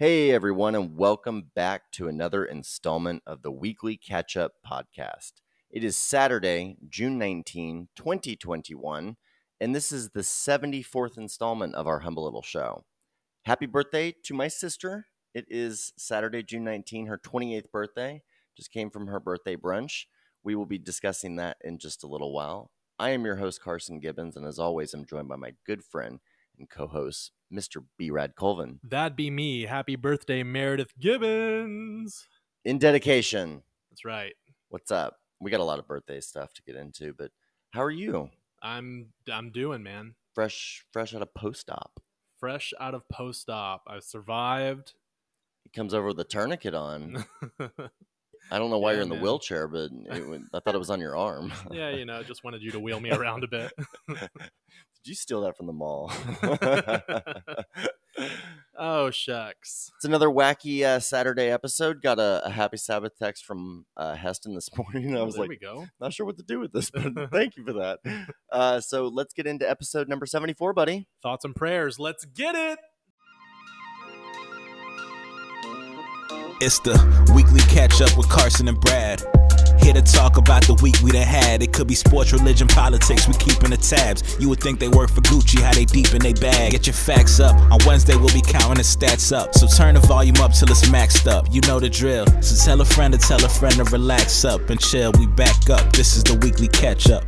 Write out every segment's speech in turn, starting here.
Hey, everyone, and welcome back to another installment of the Weekly Catch Up Podcast. It is Saturday, June 19, 2021, and this is the 74th installment of our humble little show. Happy birthday to my sister. It is Saturday, June 19, her 28th birthday. Just came from her birthday brunch. We will be discussing that in just a little while. I am your host, Carson Gibbons, and as always, I'm joined by my good friend and co host, Mr. B. Rad Colvin. That'd be me. Happy birthday, Meredith Gibbons. In dedication, That's right. what's up? We got a lot of birthday stuff to get into, but how are you? I'm I'm doing, man. Fresh, fresh out of post op. Fresh out of post op. I survived. He comes over with a tourniquet on. I don't know why Yeah, you're in the man. wheelchair, but it, I thought it was on your arm. yeah, you know, just wanted you to wheel me around a bit. Did you steal that from the mall? oh shucks. It's another wacky uh, Saturday episode. Got a, a happy Sabbath text from uh, Heston this morning. I Oh, was there like, we go. not sure what to do with this, but thank you for that. Uh, so let's get into episode number 74, buddy. Thoughts and prayers. Let's get it. It's the weekly catch up with Carson and Brad. Here to talk about the week we done had. It could be sports, religion, politics. We keeping the tabs. You would think they work for Gucci, how they deep in they bag. Get your facts up. On Wednesday we'll be counting the stats up. So turn the volume up till it's maxed up. You know the drill. So tell a friend to tell a friend to relax up and chill. We back up. This is the weekly catch up.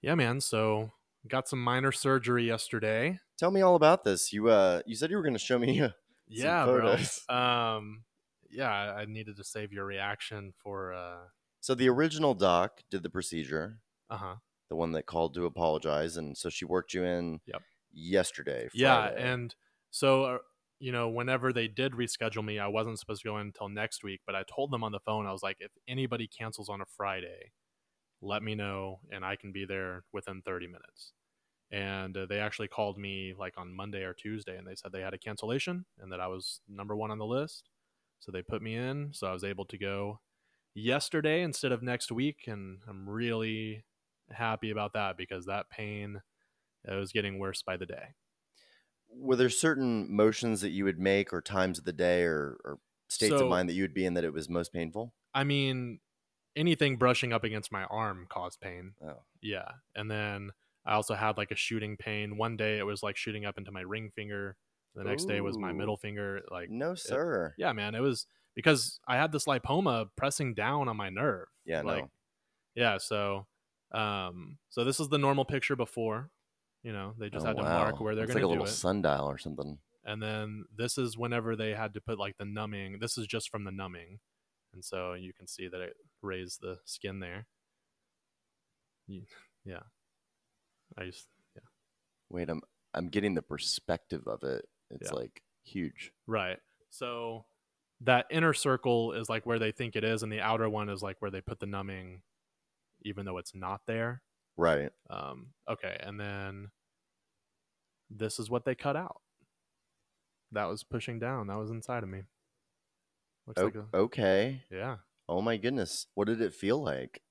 Yeah, man. So got some minor surgery yesterday. Tell me all about this. You uh, you said you were going to show me. Uh, Yeah, photos. bro. Um, yeah, I needed to save your reaction for uh, so the original doc did the procedure, uh huh. the one that called to apologize, and so she worked you in. Yep. Yesterday. Yeah, and so uh, you know, whenever they did reschedule me, I wasn't supposed to go in until next week, but I told them on the phone, I was like, if anybody cancels on a Friday, let me know, and I can be there within 30 minutes. And uh, they actually called me like on Monday or Tuesday, and they said they had a cancellation and that I was number one on the list. So they put me in, so I was able to go yesterday instead of next week, and I'm really happy about that because that pain uh, was getting worse by the day. were there certain motions that you would make or times of the day or, or states of mind that you would be in that it was most painful I mean, anything brushing up against my arm caused pain. oh Yeah. And then I also had like a shooting pain. One day it was like shooting up into my ring finger. The next day was my middle finger. Like, no sir yeah, man, it was because I had this lipoma pressing down on my nerve. yeah like, no Yeah. So, um, so this is the normal picture before. You know, they just Oh, had to mark where they're It's going like a little it. sundial or something and then this is whenever they had to put like the numbing this is just from the numbing and so you can see that it raised the skin there. Yeah. I just yeah. wait i'm i'm getting the perspective of it. It's Yeah. like huge. Right. So that inner circle is like where they think it is and the outer one is like where they put the numbing even though it's not there. Right. Um okay and then this is what they cut out. That was pushing down. That was inside of me. Looks O- like a, okay. Yeah oh my goodness what did it feel like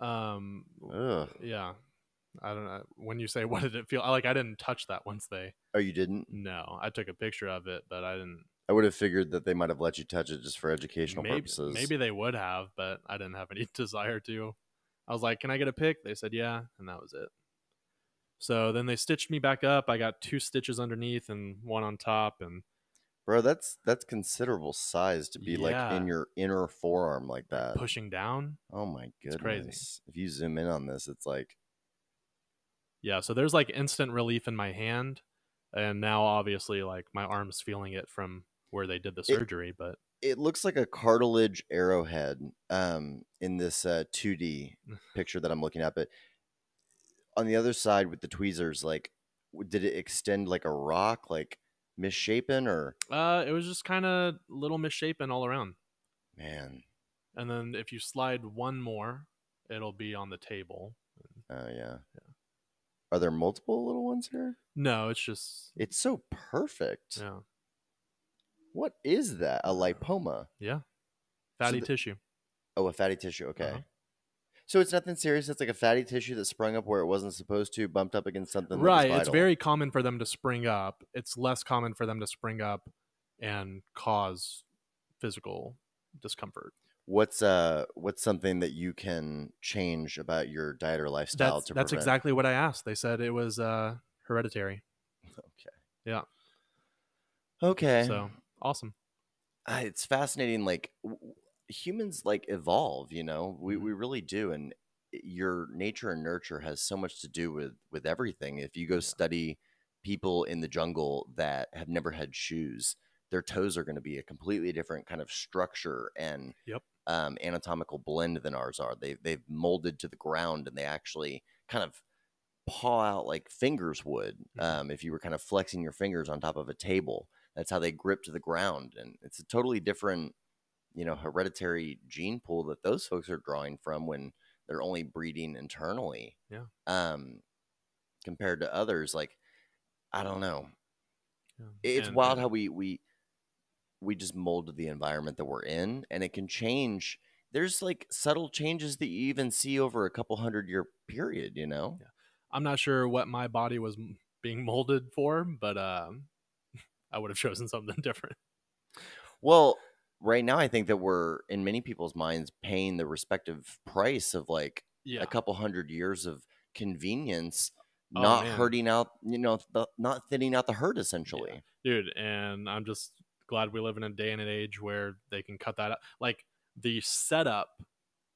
Um, Ugh. yeah, I don't know. When you say what did it feel like, I didn't touch that once they. oh you didn't No, I took a picture of it, but I didn't. i would have figured that they might have let you touch it just for educational Maybe purposes maybe they would have, but I didn't have any desire to. I was like, "Can I get a pic?" They said, "Yeah," and that was it. So then they stitched me back up. I got two stitches underneath and one on top, and bro that's that's considerable size to be like in your inner forearm like that pushing down. oh my goodness It's crazy. if you zoom in on this it's like Yeah, so there's like instant relief in my hand, and now obviously like my arm's feeling it from where they did the surgery, but it looks like a cartilage arrowhead um, in this uh, 2D picture that I'm looking at. But on the other side with the tweezers, like, did it extend like a rock, like misshapen, or Uh, it was just kind of little misshapen all around. man? And then if you slide one more, it'll be on the table. Oh yeah. yeah. Are there multiple little ones here? No, it's just It's so perfect. yeah, What is that? A lipoma? yeah, fatty the- tissue. Oh, a fatty tissue. Okay. Uh-huh. So it's nothing serious. It's like a fatty tissue that sprung up where it wasn't supposed to, bumped up against something. right. It's very common for them to spring up. It's less common for them to spring up and cause physical discomfort. What's uh what's something that you can change about your diet or lifestyle That's to that's prevent? exactly what I asked. They said it was uh, hereditary. Okay. Yeah. Okay. So awesome. uh, it's fascinating like w- humans like evolve you know we, Mhm. we really do and your nature and nurture has so much to do with with everything if you go study people in the jungle that have never had shoes their toes are going to be a completely different kind of structure and Yep. um, anatomical blend than ours are they, they've molded to the ground and they actually kind of paw out like fingers would Mhm. um, if you were kind of flexing your fingers on top of a table that's how they grip to the ground and it's a totally different you know hereditary gene pool that those folks are drawing from when they're only breeding internally Yeah. um compared to others like i don't know Yeah. it's And- wild how we we we just molded the environment that we're in and it can change there's like subtle changes that you even see over a couple hundred year period you know I'm not sure what my body was being molded for, but um, I would have chosen something different. Well, right now, I think that we're in many people's minds paying the respective price of like Yeah. a couple hundred years of convenience, Oh, not man. hurting out, you know, the, not thinning out the herd essentially. dude and i'm just glad we live in a day and an age where they can cut that out like the setup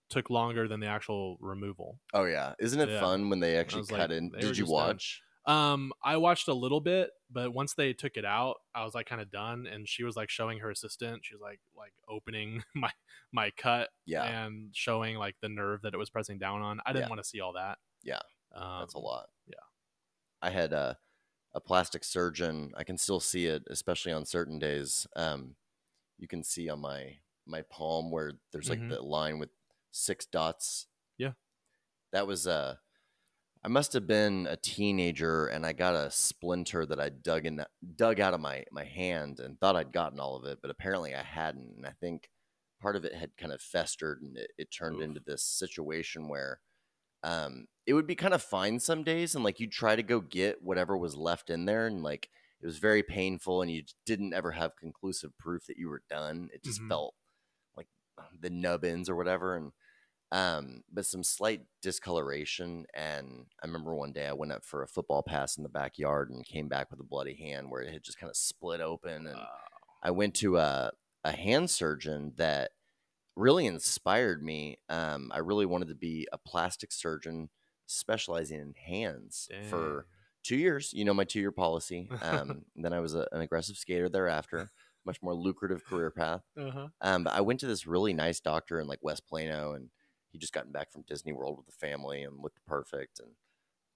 took longer than the actual removal Oh yeah, isn't it Yeah. fun when they actually cut like, in? Did you watch? Um i watched a little bit but once they took it out i was like kind of done and she was like showing her assistant she was like like opening my my cut Yeah, and showing like the nerve that it was pressing down on i didn't Yeah. want to see all that Yeah, um, that's a lot. yeah. I had a a plastic surgeon. I can still see it, especially on certain days. Um, you can see on my my palm where there's like Mhm. the line with six dots. Yeah. that was uh I must have been a teenager, and I got a splinter that I dug in dug out of my my hand, and thought I'd gotten all of it, but apparently I hadn't. And I think part of it had kind of festered, and it, it turned Oof. into this situation where um, it would be kind of fine some days, and like you'd try to go get whatever was left in there, and like it was very painful, and you didn't ever have conclusive proof that you were done. It just Mhm. felt like the nubbins or whatever, and um, but some slight discoloration. And I remember one day I went up for a football pass in the backyard and came back with a bloody hand where it had just kind of split open. And I went to a, a hand surgeon that really inspired me. Um, I really wanted to be a plastic surgeon specializing in hands for two years. You know, my two year policy. Um, then I was a, an aggressive skater thereafter, much more lucrative career path. uh-huh. Um, but I went to this really nice doctor in like West Plano, and he just gotten back from Disney World with the family and looked perfect, and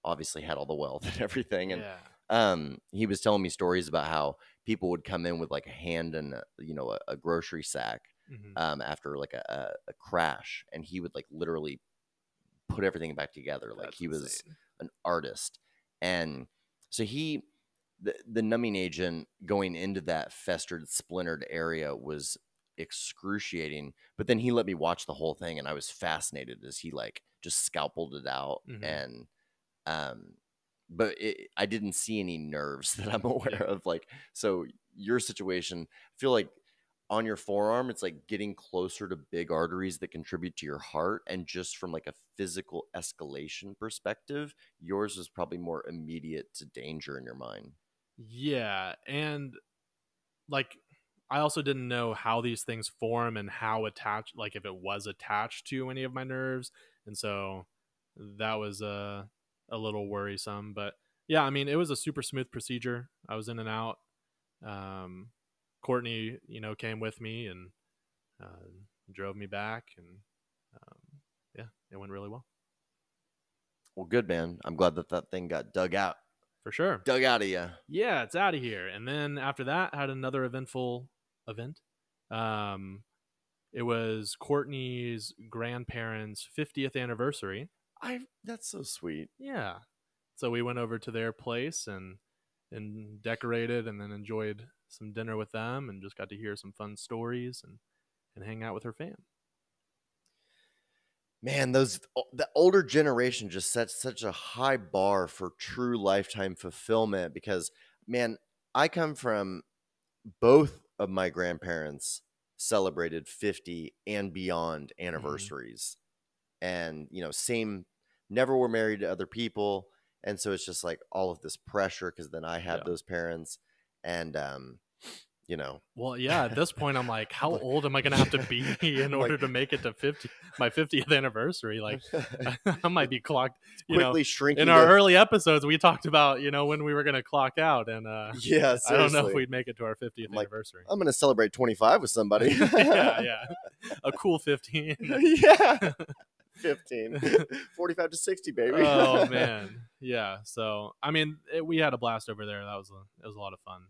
obviously had all the wealth and everything. And yeah um, he was telling me stories about how people would come in with like a hand and a, you know a, a grocery sack Mhm. um, after like a, a, crash, and he would like literally put everything back together. Like That's he was insane. an artist and so he the, the numbing agent going into that festered splintered area was excruciating but then he let me watch the whole thing and i was fascinated as he like just scalpeled it out Mhm. and um but it, i didn't see any nerves that i'm aware of like so your situation I feel like on your forearm it's like getting closer to big arteries that contribute to your heart and just from like a physical escalation perspective yours was probably more immediate to danger in your mind Yeah, and like I also didn't know how these things form and how attached like if it was attached to any of my nerves. And so that was uh, a little worrisome, but yeah, I mean, it was a super smooth procedure. I was in and out. Um Courtney, you know, came with me and uh, drove me back and um, yeah, it went really well. well good man i'm glad that that thing got dug out For sure. dug out of you yeah, it's out of here. And then after that, had another eventful event. Um, it was Courtney's grandparents' 50th anniversary. i that's so sweet Yeah, so we went over to their place and and decorated, and then enjoyed some dinner with them, and just got to hear some fun stories and and hang out with her fam. man, those the older generation just sets such a high bar for true lifetime fulfillment because man, I come from both of my grandparents celebrated 50 and beyond anniversaries. And, you know, same never were married to other people. And so it's just like all of this pressure because then I have Yeah. those parents and um, you know, Well, yeah. At this point, I'm like, how old am I going to have to be in Like- order to make it to 50, my 50th anniversary? Like, I might be clocked. You know, quickly shrinking in our the- early episodes, we talked about you know when we were going to clock out, and uh, Yeah, I don't know if we'd make it to our 50th like, anniversary. I'm gonna celebrate 25 with somebody. yeah, yeah, a cool 15. yeah. 15. 45 to 60, baby. oh man, yeah. So I mean, it, we had a blast over there. That was a, it was a lot of fun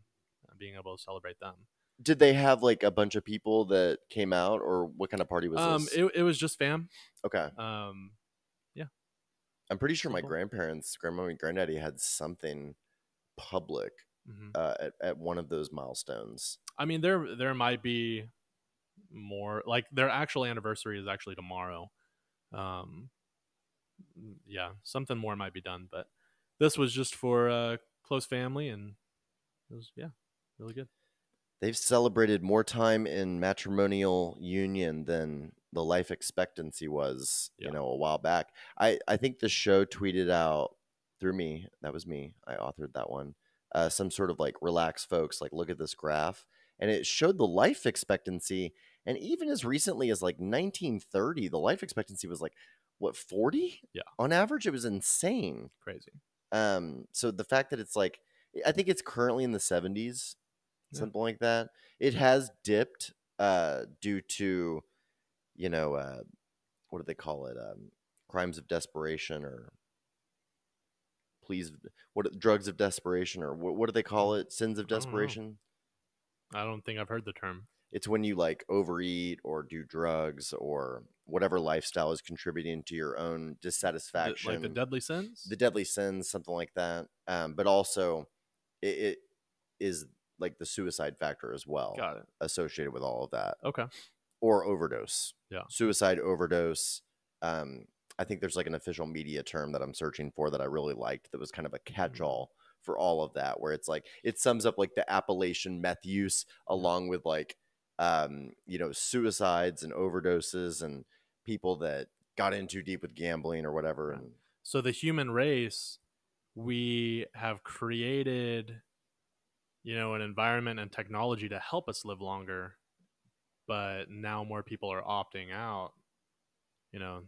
uh, being able to celebrate them. Did they have like a bunch of people that came out, or what kind of party was Um, this? it, it was just fam. okay, Um, yeah. I'm pretty sure my Cool. grandparents, grandma and granddaddy, had something public mhm. uh, at at one of those milestones. I mean, there there might be more. Like their actual anniversary is actually tomorrow. Um, yeah, something more might be done, but this was just for uh, close family, and it was yeah, really good. They've celebrated more time in matrimonial union than the life expectancy was, Yeah. you know, a while back. I, I think the show tweeted out through me, that was me, I authored that one, uh, some sort of like, relax, folks, like, look at this graph. And it showed the life expectancy. And even as recently as like 1930, the life expectancy was like, what, 40? Yeah. On average, it was insane. Crazy. Um, so the fact that it's like, I think it's currently in the 70s, Yeah. something like that. It has dipped uh, due to, you know, uh, what do they call it? Um, crimes of desperation or please, what drugs of desperation or what, what do they call it? Sins of I don't desperation. I don't think I've heard the term. It's when you like overeat or do drugs or whatever lifestyle is contributing to your own dissatisfaction like the deadly sins. the deadly sins something like that um, but also it, it is like the suicide factor as well Got it. associated with all of that Okay. or overdose Yeah. suicide overdose um, i think there's like an official media term that i'm searching for that i really liked that was kind of a catch-all for all of that where it's like it sums up like the Appalachian meth use along with like um, you know suicides and overdoses and people that got in too deep with gambling or whatever and So the human race, we have created, you know, an environment and technology to help us live longer, but now more people are opting out. You know.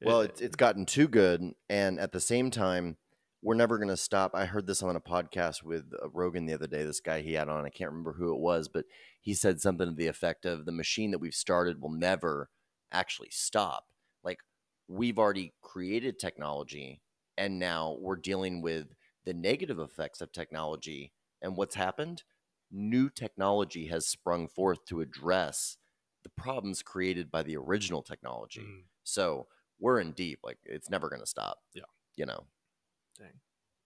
Well, It- it's it's gotten too good, and at the same time, we're never going to stop. I heard this on a podcast with uh, Rogan the other day. This guy he had on, I can't remember who it was, but he said something to the effect of the machine that we've started will never actually stop. Like we've already created technology, and now we're dealing with the negative effects of technology. And what's happened? New technology has sprung forth to address the problems created by the original technology. Mm, So we're in deep. Like it's never going to stop. Yeah. You know, dang.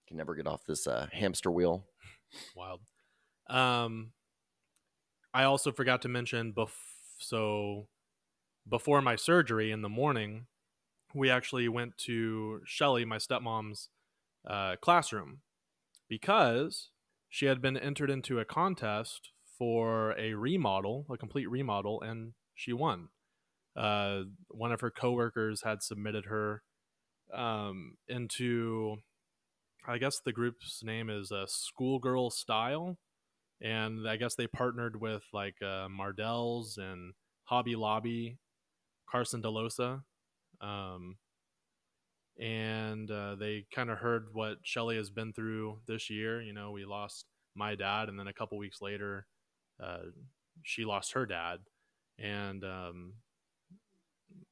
can never get off this uh, hamster wheel. wild. Um, I also forgot to mention bef- so before my surgery in the morning, we actually went to Shelly, my stepmom's uh, classroom, because she had been entered into a contest for a remodel, a complete remodel, and she won. Uh, one of her coworkers had submitted her um, into I guess the group's name is uh, Schoolgirl Style, and I guess they partnered with like uh, Mardel's and Hobby Lobby, Carson Dellosa, um, and uh, they kind of heard what Shelly has been through this year. You know, we lost my dad, and then a couple weeks later, uh, she lost her dad, and um,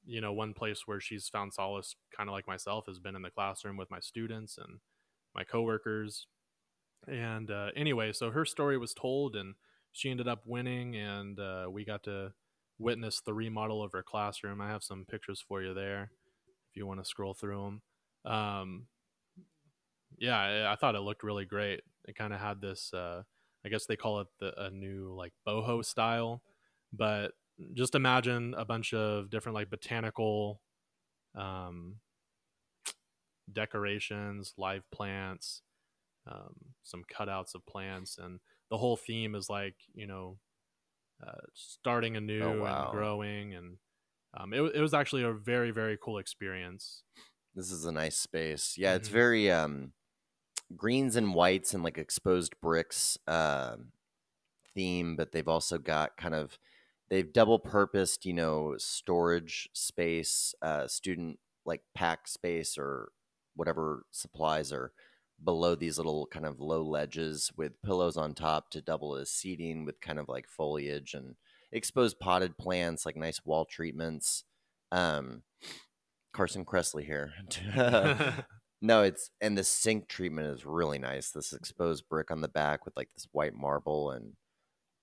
you know, one place where she's found solace, kind of like myself, has been in the classroom with my students and my coworkers. And uh, anyway, so her story was told, and she ended up winning, and uh, we got to witness the remodel of her classroom. I have some pictures for you there, if you want to scroll through them. Um, yeah, I, I thought it looked really great. It kind of had this, uh, I guess they call it the, a new like boho style, but just imagine a bunch of different like botanical um, decorations, live plants, um, some cutouts of plants, and the whole theme is like you know uh, starting anew Oh, wow. and growing, and um, it, it was actually a very very cool experience. This is a nice space. Yeah, it's Mhm. very um greens and whites and like exposed bricks um theme, but they've also got kind of they've double purposed, you know, storage space, uh student like pack space or whatever supplies are below these little kind of low ledges with pillows on top to double as seating with kind of like foliage and exposed potted plants, like nice wall treatments. Um Carson Kressley here. no, it's and the sink treatment is really nice. This exposed brick on the back with like this white marble and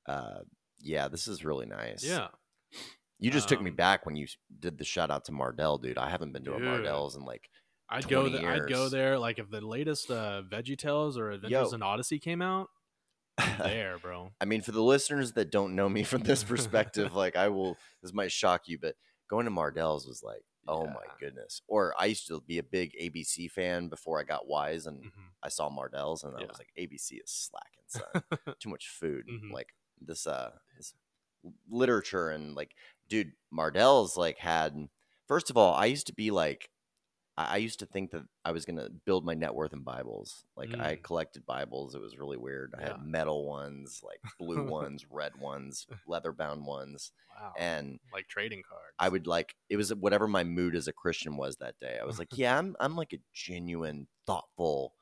uh yeah, this is really nice. yeah, You just took me Um, back when you did the shout out to Mardel, dude. I haven't been to a Dude. Mardel's in like I'd go. 20 Th- I'd go there. Like if the latest uh, Veggie Tales or Adventures Yo. in Odyssey came out, there, bro. I mean, for the listeners that don't know me from this perspective, like I will, this might shock you, but going to Mardel's was like, oh my goodness. Or I used to be a big ABC fan before I got wise, and Mhm. I saw Mardel's, and I was like, ABC is slacking, son. Too much food. Mhm. Like this, uh, this literature and like, dude, Mardel's like had. First of all, I used to be like, I I used to think that I was gonna build my net worth in Bibles. Like I Mm. collected Bibles. It was really weird. I had metal ones, like blue ones, red ones, leather bound ones, Wow. and like trading cards. I would like it was whatever my mood as a Christian was that day. I was like, yeah, I'm I'm like a genuine, thoughtful.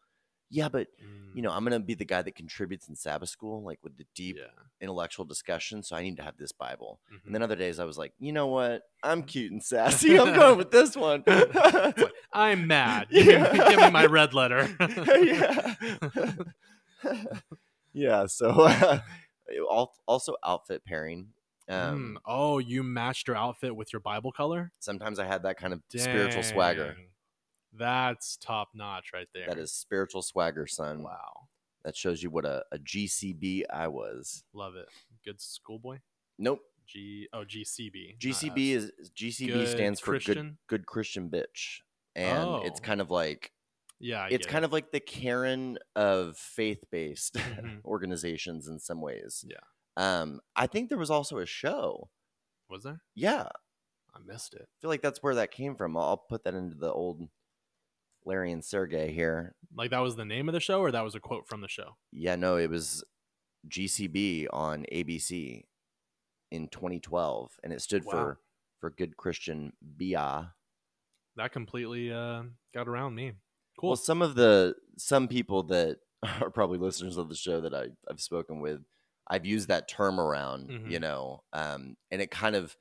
Yeah, but you Mm, know, I'm gonna be the guy that contributes in Sabbath school, like with the deep yeah. intellectual discussion. So I need to have this Bible. mhm. And then other days I was like, you know what? I'm cute and sassy. I'm going with this one. I'm mad. Give, me, Yeah. give me my red letter. yeah. yeah. So uh, also outfit pairing. Um, Mm, Oh, you matched your outfit with your Bible color? Sometimes I had that kind of spiritual swagger. That's top notch right there. That is spiritual swagger, son. wow. That shows you what a, a GCB I was. Love it. Good schoolboy. Nope. G oh GCB. GCB is GCB Good stands for good Christian? good Christian bitch. And it's Oh. kind of like yeah. I it's kind it. of like the Karen of faith-based Mhm. organizations in some ways. Yeah. Um, I think there was also a show. was there? Yeah, I I missed it. feel like that's where that came from. I'll put that into the old Larry and Sergey here. Like that was the name of the show, or that was a quote from the show. Yeah, no, it was GCB on ABC in 2012, and it stood Wow. for for Good Christian Bia. That completely uh, got around me. Cool. Well, some of the some people that are probably listeners of the show that I, I've spoken with, I've used that term around, you Mhm. know, um, and it kind of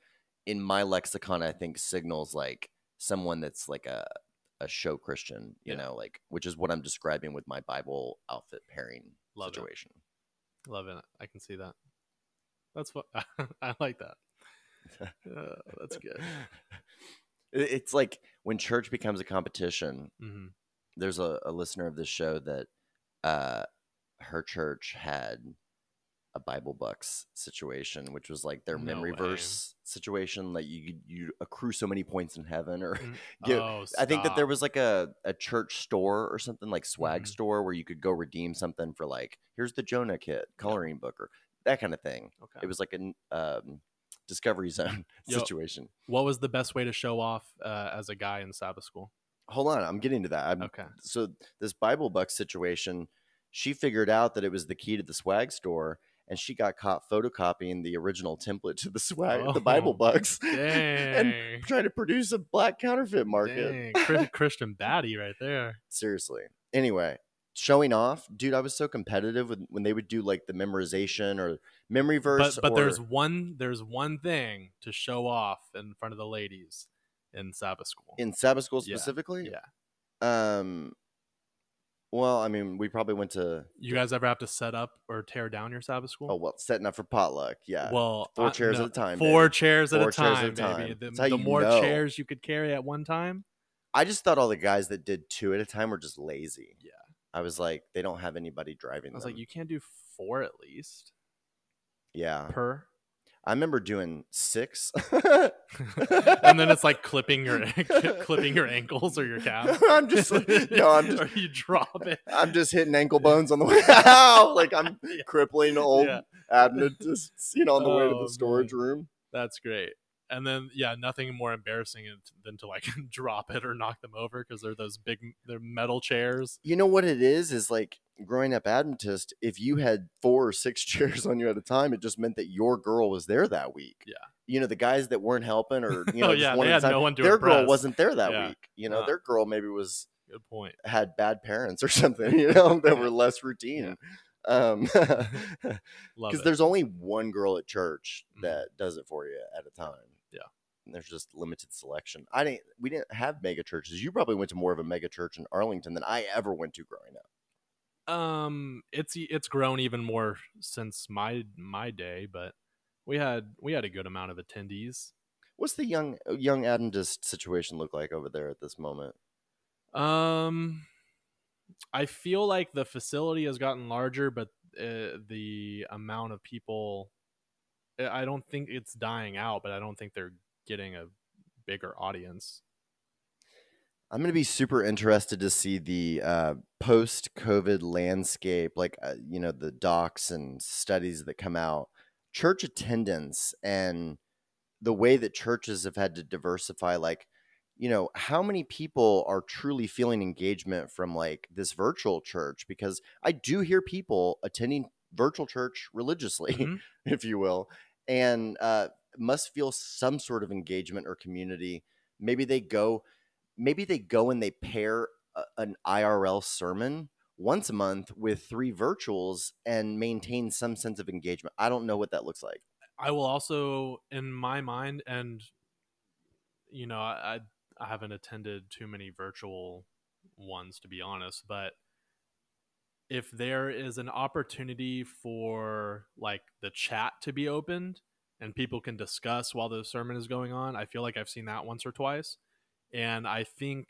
in my lexicon, I think signals like someone that's like a a show Christian, you Yeah. know, like which is what I'm describing with my Bible outfit pairing Love it. situation. Love it. I can see that. That's what I like that. Uh, that's good. It's like when church becomes a competition. hmm There's a, a listener of this show that uh, her church had a Bible Bucks situation, which was like their No memory way. verse situation. Like you you accrue so many points in heaven, or Mm, give- oh, I think that there was like a, a church store or something like swag Mhm. store where you could go redeem something for like here's the Jonah kit coloring book or that kind of thing. Okay. It was like a um, Discovery Zone Yo. situation. What was the best way to show off uh, as a guy in Sabbath school? Hold on, I'm getting to that. I'm, Okay. so this Bible Bucks situation, she figured out that it was the key to the swag store, and she got caught photocopying the original template to the swag, the Bible Oh, Bucks, and trying to produce a black counterfeit market. Dang. Christian baddie right there. Seriously. Anyway, showing off, dude. I was so competitive with when they would do like the memorization or memory verse. But but or, there's one there's one thing to show off in front of the ladies in Sabbath school. in Sabbath school Yeah, specifically. yeah. Um. Well, I mean, we probably went to You guys ever have to set up or tear down your Sabbath school? oh well, setting up for potluck. Yeah. well, four I- chairs no, at a time, Four baby. chairs at Four a chairs at a time, time. baby. The, the more know. chairs you could carry at one time. I just thought all the guys that did two at a time were just lazy. Yeah. I was like, they don't have anybody driving I was them. like, you can't do four at least yeah. per. I remember doing six. and then it's like clipping your clipping your ankles or your calves. I'm just like, no, I'm just, you drop it. I'm just hitting ankle bones on the way out. like I'm Yeah. crippling old Yeah. You know, on the way to Oh, the storage room. That's great. And then yeah, nothing more embarrassing than- to like drop it or knock them over because they're those big they're metal chairs. You know what it is? Is like growing up Adventist, if you had four or six chairs on you at a time, it just meant that your girl was there that week. Yeah. You know, the guys that weren't helping or, you know, Oh, yeah, they had no one their girl wasn't there that Yeah. week. You know, Uh. their girl maybe was Good point. had bad parents or something, you know, that were less routine. Um, because there's only one girl at church Mhm. that does it for you at a time. And there's just limited selection. I didn't. We didn't have mega churches. You probably went to more of a mega church in Arlington than I ever went to growing up. um it's it's grown even more since my my day, but we had we had a good amount of attendees. What's the young young Adventist situation look like over there at this moment? Um, I feel like the facility has gotten larger, but uh, the amount of people, I- I don't think it's dying out, but I don't think they're getting a bigger audience. I'm going to be super interested to see the uh, post-COVID landscape, like uh, you know the docs and studies that come out, church attendance, and the way that churches have had to diversify. Like, you know, how many people are truly feeling engagement from like this virtual church? Because I do hear people attending virtual church religiously, Mhm. if you will, and uh, must feel some sort of engagement or community. Maybe they go maybe they go and they pair a, an IRL sermon once a month with three virtuals and maintain some sense of engagement. I don't know what that looks like. I will also, in my mind, and you know, I I, haven't attended too many virtual ones to be honest, but if there is an opportunity for like the chat to be opened and people can discuss while the sermon is going on, I feel like I've seen that once or twice, and I think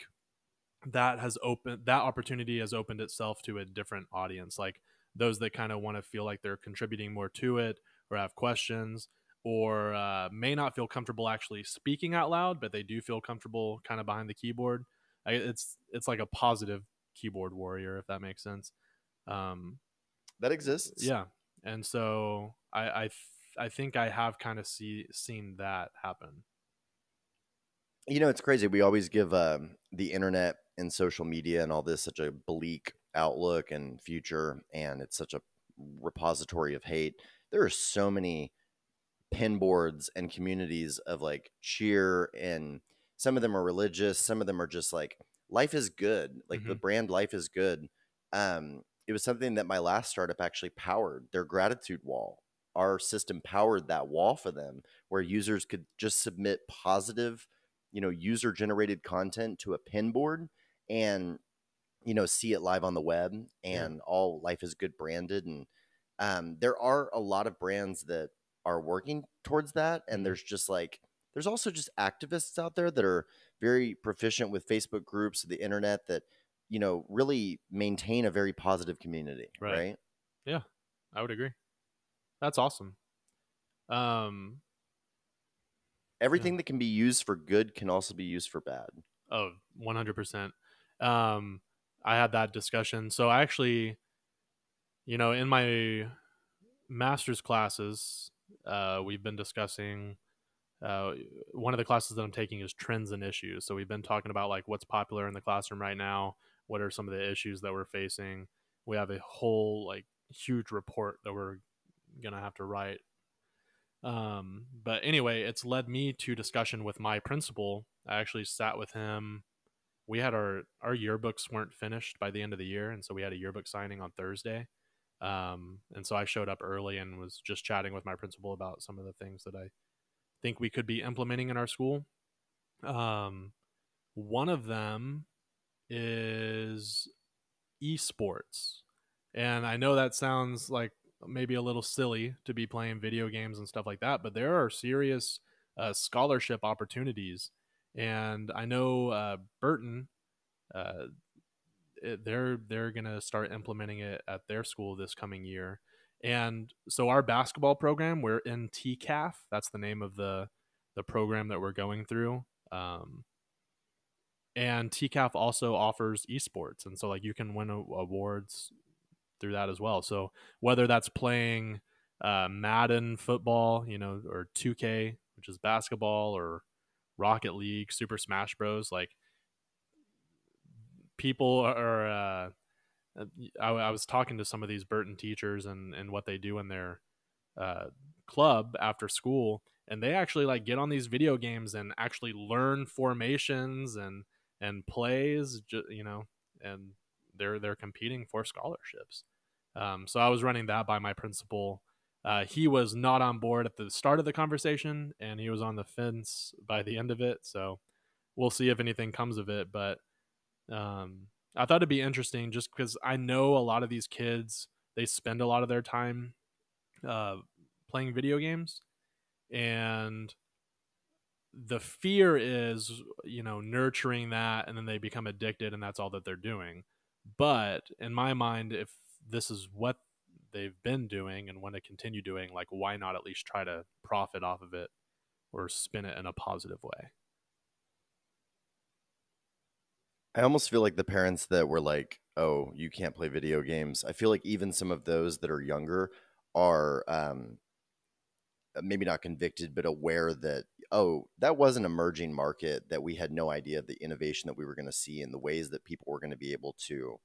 that has opened that opportunity has opened itself to a different audience, like those that kind of want to feel like they're contributing more to it or have questions or uh, may not feel comfortable actually speaking out loud, but they do feel comfortable kind of behind the keyboard. I, it's it's like a positive keyboard warrior, if that makes sense. Um, That exists. yeah, and so I I, I think I have kind of see seen that happen. You know, it's crazy. We always give um, the internet and social media and all this such a bleak outlook and future, and it's such a repository of hate. There are so many pin boards and communities of like cheer, and some of them are religious, some of them are just like life is good, like the brand life is good. Um, it was something that my last startup actually powered their gratitude wall. Our system powered that wall for them, where users could just submit positive you know user generated content to a pin board and you know see it live on the web and all life is good branded and um, there are a lot of brands that are working towards that and there's just like there's also just activists out there that are very proficient with facebook groups the internet that you know really maintain a very positive community Right. right, I would agree. That's awesome. Um, everything that can be used for good can also be used for bad Oh, 100%. Um, I had that discussion. So I actually, you know, in my master's classes, uh, we've been discussing. Uh, one of the classes that I'm taking is trends and issues. So we've been talking about like what's popular in the classroom right now. What are some of the issues that we're facing? We have a whole like huge report that we're gonna have to write. Um, but anyway, it's led me to discussion with my principal. I actually sat with him. We had our our yearbooks weren't finished by the end of the year, and so we had a yearbook signing on Thursday. Um, and so I showed up early and was just chatting with my principal about some of the things that I think we could be implementing in our school. Um, one of them is esports. And I know that sounds like maybe a little silly to be playing video games and stuff like that, but there are serious uh, scholarship opportunities. And I know uh, Burton, uh, they're they're gonna start implementing it at their school this coming year. And so our basketball program, we're in TCAF. That's the name of the the program that we're going through. Um, and TCAF also offers esports, and so like you can win awards through that as well. So whether that's playing uh, Madden football, you know, or 2K, which is basketball, or Rocket League, Super Smash Bros, like people are. Uh, I, I was talking to some of these Burton teachers and and what they do in their uh, club after school, and they actually like get on these video games and actually learn formations and and plays, you know, and they're they're competing for scholarships. Um, so I was running that by my principal. Uh, he was not on board at the start of the conversation, and he was on the fence by the end of it. So we'll see if anything comes of it. But um, I thought it'd be interesting just because I know a lot of these kids they spend a lot of their time uh, playing video games, and the fear is you know nurturing that, and then they become addicted, and that's all that they're doing. But in my mind, if this is what they've been doing and want to continue doing, like why not at least try to profit off of it or spin it in a positive way? I almost feel like the parents that were like, "Oh, you can't play video games." I feel like even some of those that are younger are um, maybe not convicted, but aware that oh, that was an emerging market that we had no idea of the innovation that we were going to see and the ways that people were going to be able to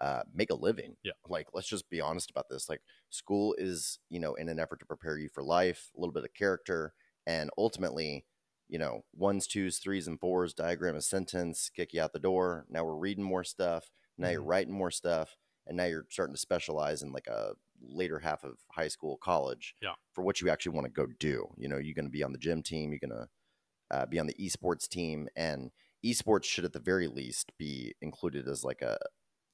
uh, make a living. Yeah. Like, let's just be honest about this. Like, school is, you know, in an effort to prepare you for life, a little bit of character, and ultimately, you know, ones, twos, threes, and fours, diagram a sentence, kick you out the door. Now we're reading more stuff. Now you're Mhm. writing more stuff. And now you're starting to specialize in like a later half of high school, college Yeah. for what you actually want to go do. You know, you're going to be on the gym team, you're going to uh, be on the esports team, and esports should at the very least be included as like a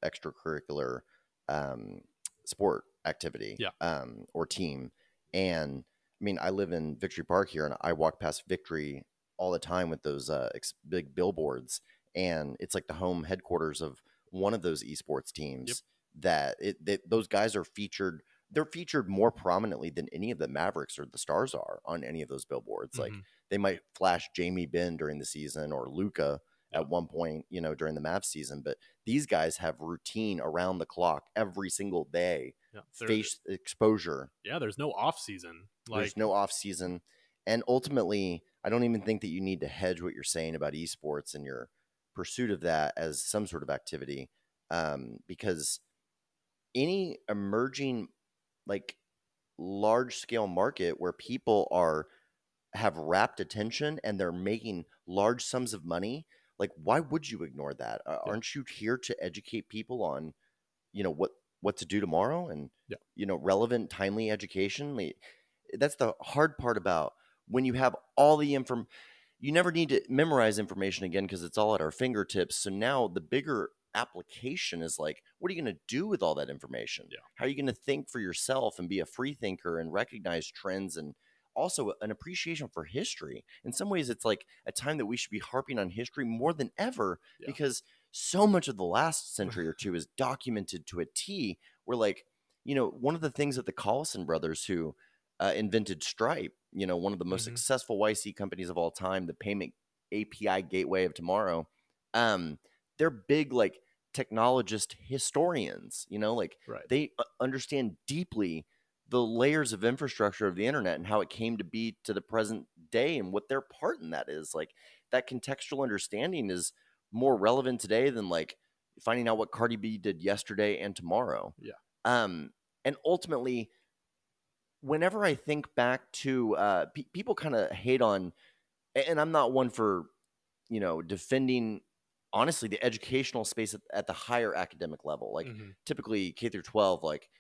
extracurricular um, sport activity Yeah. um, or team. And I mean, I live in Victory Park here, and I walk past Victory all the time with those uh, ex- big billboards, and it's like the home headquarters of one of those esports teams. That it that those guys are featured. They're featured more prominently than any of the Mavericks or the Stars are on any of those billboards. Like Mhm. they might flash Jamie Benn during the season or Luka Yeah. at one point, you know, during the Mavs season. But these guys have routine around the clock every single day, yeah, face exposure. yeah, there's no off season. Like There's no off season, and ultimately, I don't even think that you need to hedge what you're saying about esports and your pursuit of that as some sort of activity, um, because any emerging like large scale market where people are have rapt attention and they're making large sums of money like why would you ignore that Uh, Yeah. aren't you here to educate people on you know what what to do tomorrow and Yeah. you know relevant timely education Like, that's the hard part about when you have all the inform you never need to memorize information again because it's all at our fingertips so now the bigger application is like what are you going to do with all that information Yeah. how are you going to think for yourself and be a free thinker and recognize trends and also an appreciation for history in some ways it's like a time that we should be harping on history more than ever Yeah. because so much of the last century or two is documented to a t where like you know one of the things that the collison brothers who uh, invented stripe you know one of the most Mhm. successful yc companies of all time the payment api gateway of tomorrow um they're big like technologist historians you know like right. they understand deeply the layers of infrastructure of the internet and how it came to be to the present day and what their part in that is like that contextual understanding is more relevant today than like finding out what Cardi B did yesterday and tomorrow. Yeah. Um and ultimately whenever I think back to uh pe- people kind of hate on and I'm not one for you know defending honestly the educational space at, at the higher academic level like Mhm. typically K through 12, like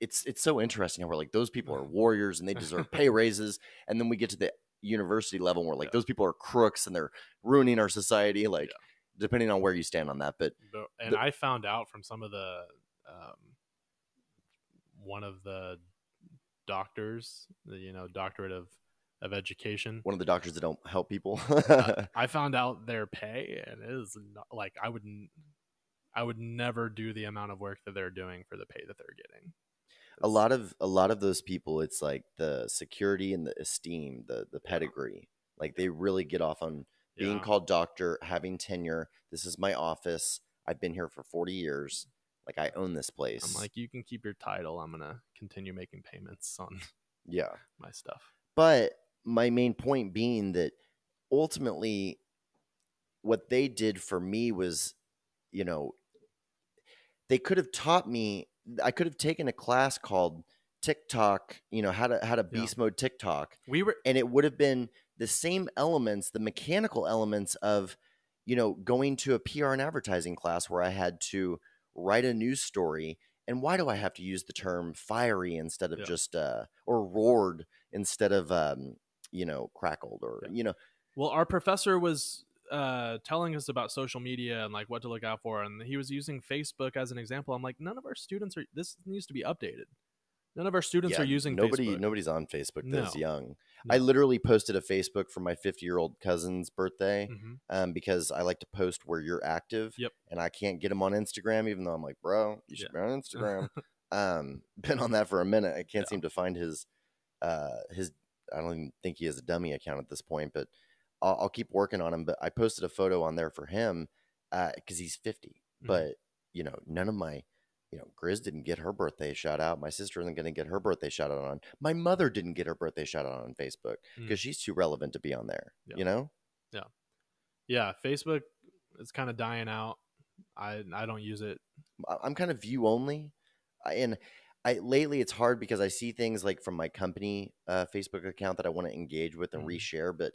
it's it's so interesting how we're like those people are Mm-hmm. warriors and they deserve pay raises, and then we get to the university level and we're like Yeah. those people are crooks and they're ruining our society. Like Yeah. depending on where you stand on that, but But, and the- I found out from some of the um, one of the doctors, the you know doctorate of of education. one of the doctors that don't help people. uh, I found out their pay, and it is not, like I would, I would never do the amount of work that they're doing for the pay that they're getting. a lot of a lot of those people it's like the security and the esteem the the pedigree like they really get off on being Yeah. called doctor having tenure this is my office i've been here for 40 years like i own this place I'm like, you can keep your title. I'm gonna continue making payments on yeah my stuff. but my main point being that ultimately what they did for me was you know they could have taught me i could have taken a class called tiktok you know how to how to Yeah. beast mode tiktok We were and it would have been the same elements the mechanical elements of you know going to a pr and advertising class where i had to write a news story and why do i have to use the term fiery instead of Yeah. just uh or roared instead of um you know crackled or Yeah. you know Well, our professor was uh, telling us about social media and like what to look out for, and he was using Facebook as an example. I'm like, none of our students are. This needs to be updated. None of our students yeah, are using nobody Facebook. nobody's on facebook that's No. young No. i literally posted a facebook for my 50 year old cousin's birthday Mhm. um, because I like to post where you're active. Yep. And I can't get him on Instagram, even though I'm like, bro, you should Yeah. be on Instagram. um, been on that for a minute. I can't Yeah. seem to find his, uh, his. I don't even think he has a dummy account at this point, but I'll, I'll keep working on him. But I posted a photo on there for him because he's 50. Mhm. But you know, none of my. You know, Grizz didn't get her birthday shout out. My sister isn't going to get her birthday shout out on. My mother didn't get her birthday shout out on Facebook Mm. because she's too relevant to be on there. Yeah. You know, yeah, Yeah. Facebook is kind of dying out. I I don't use it. I'm kind of view only, I- and I lately it's hard because I see things like from my company uh, Facebook account that I want to engage with and Mhm. reshare, but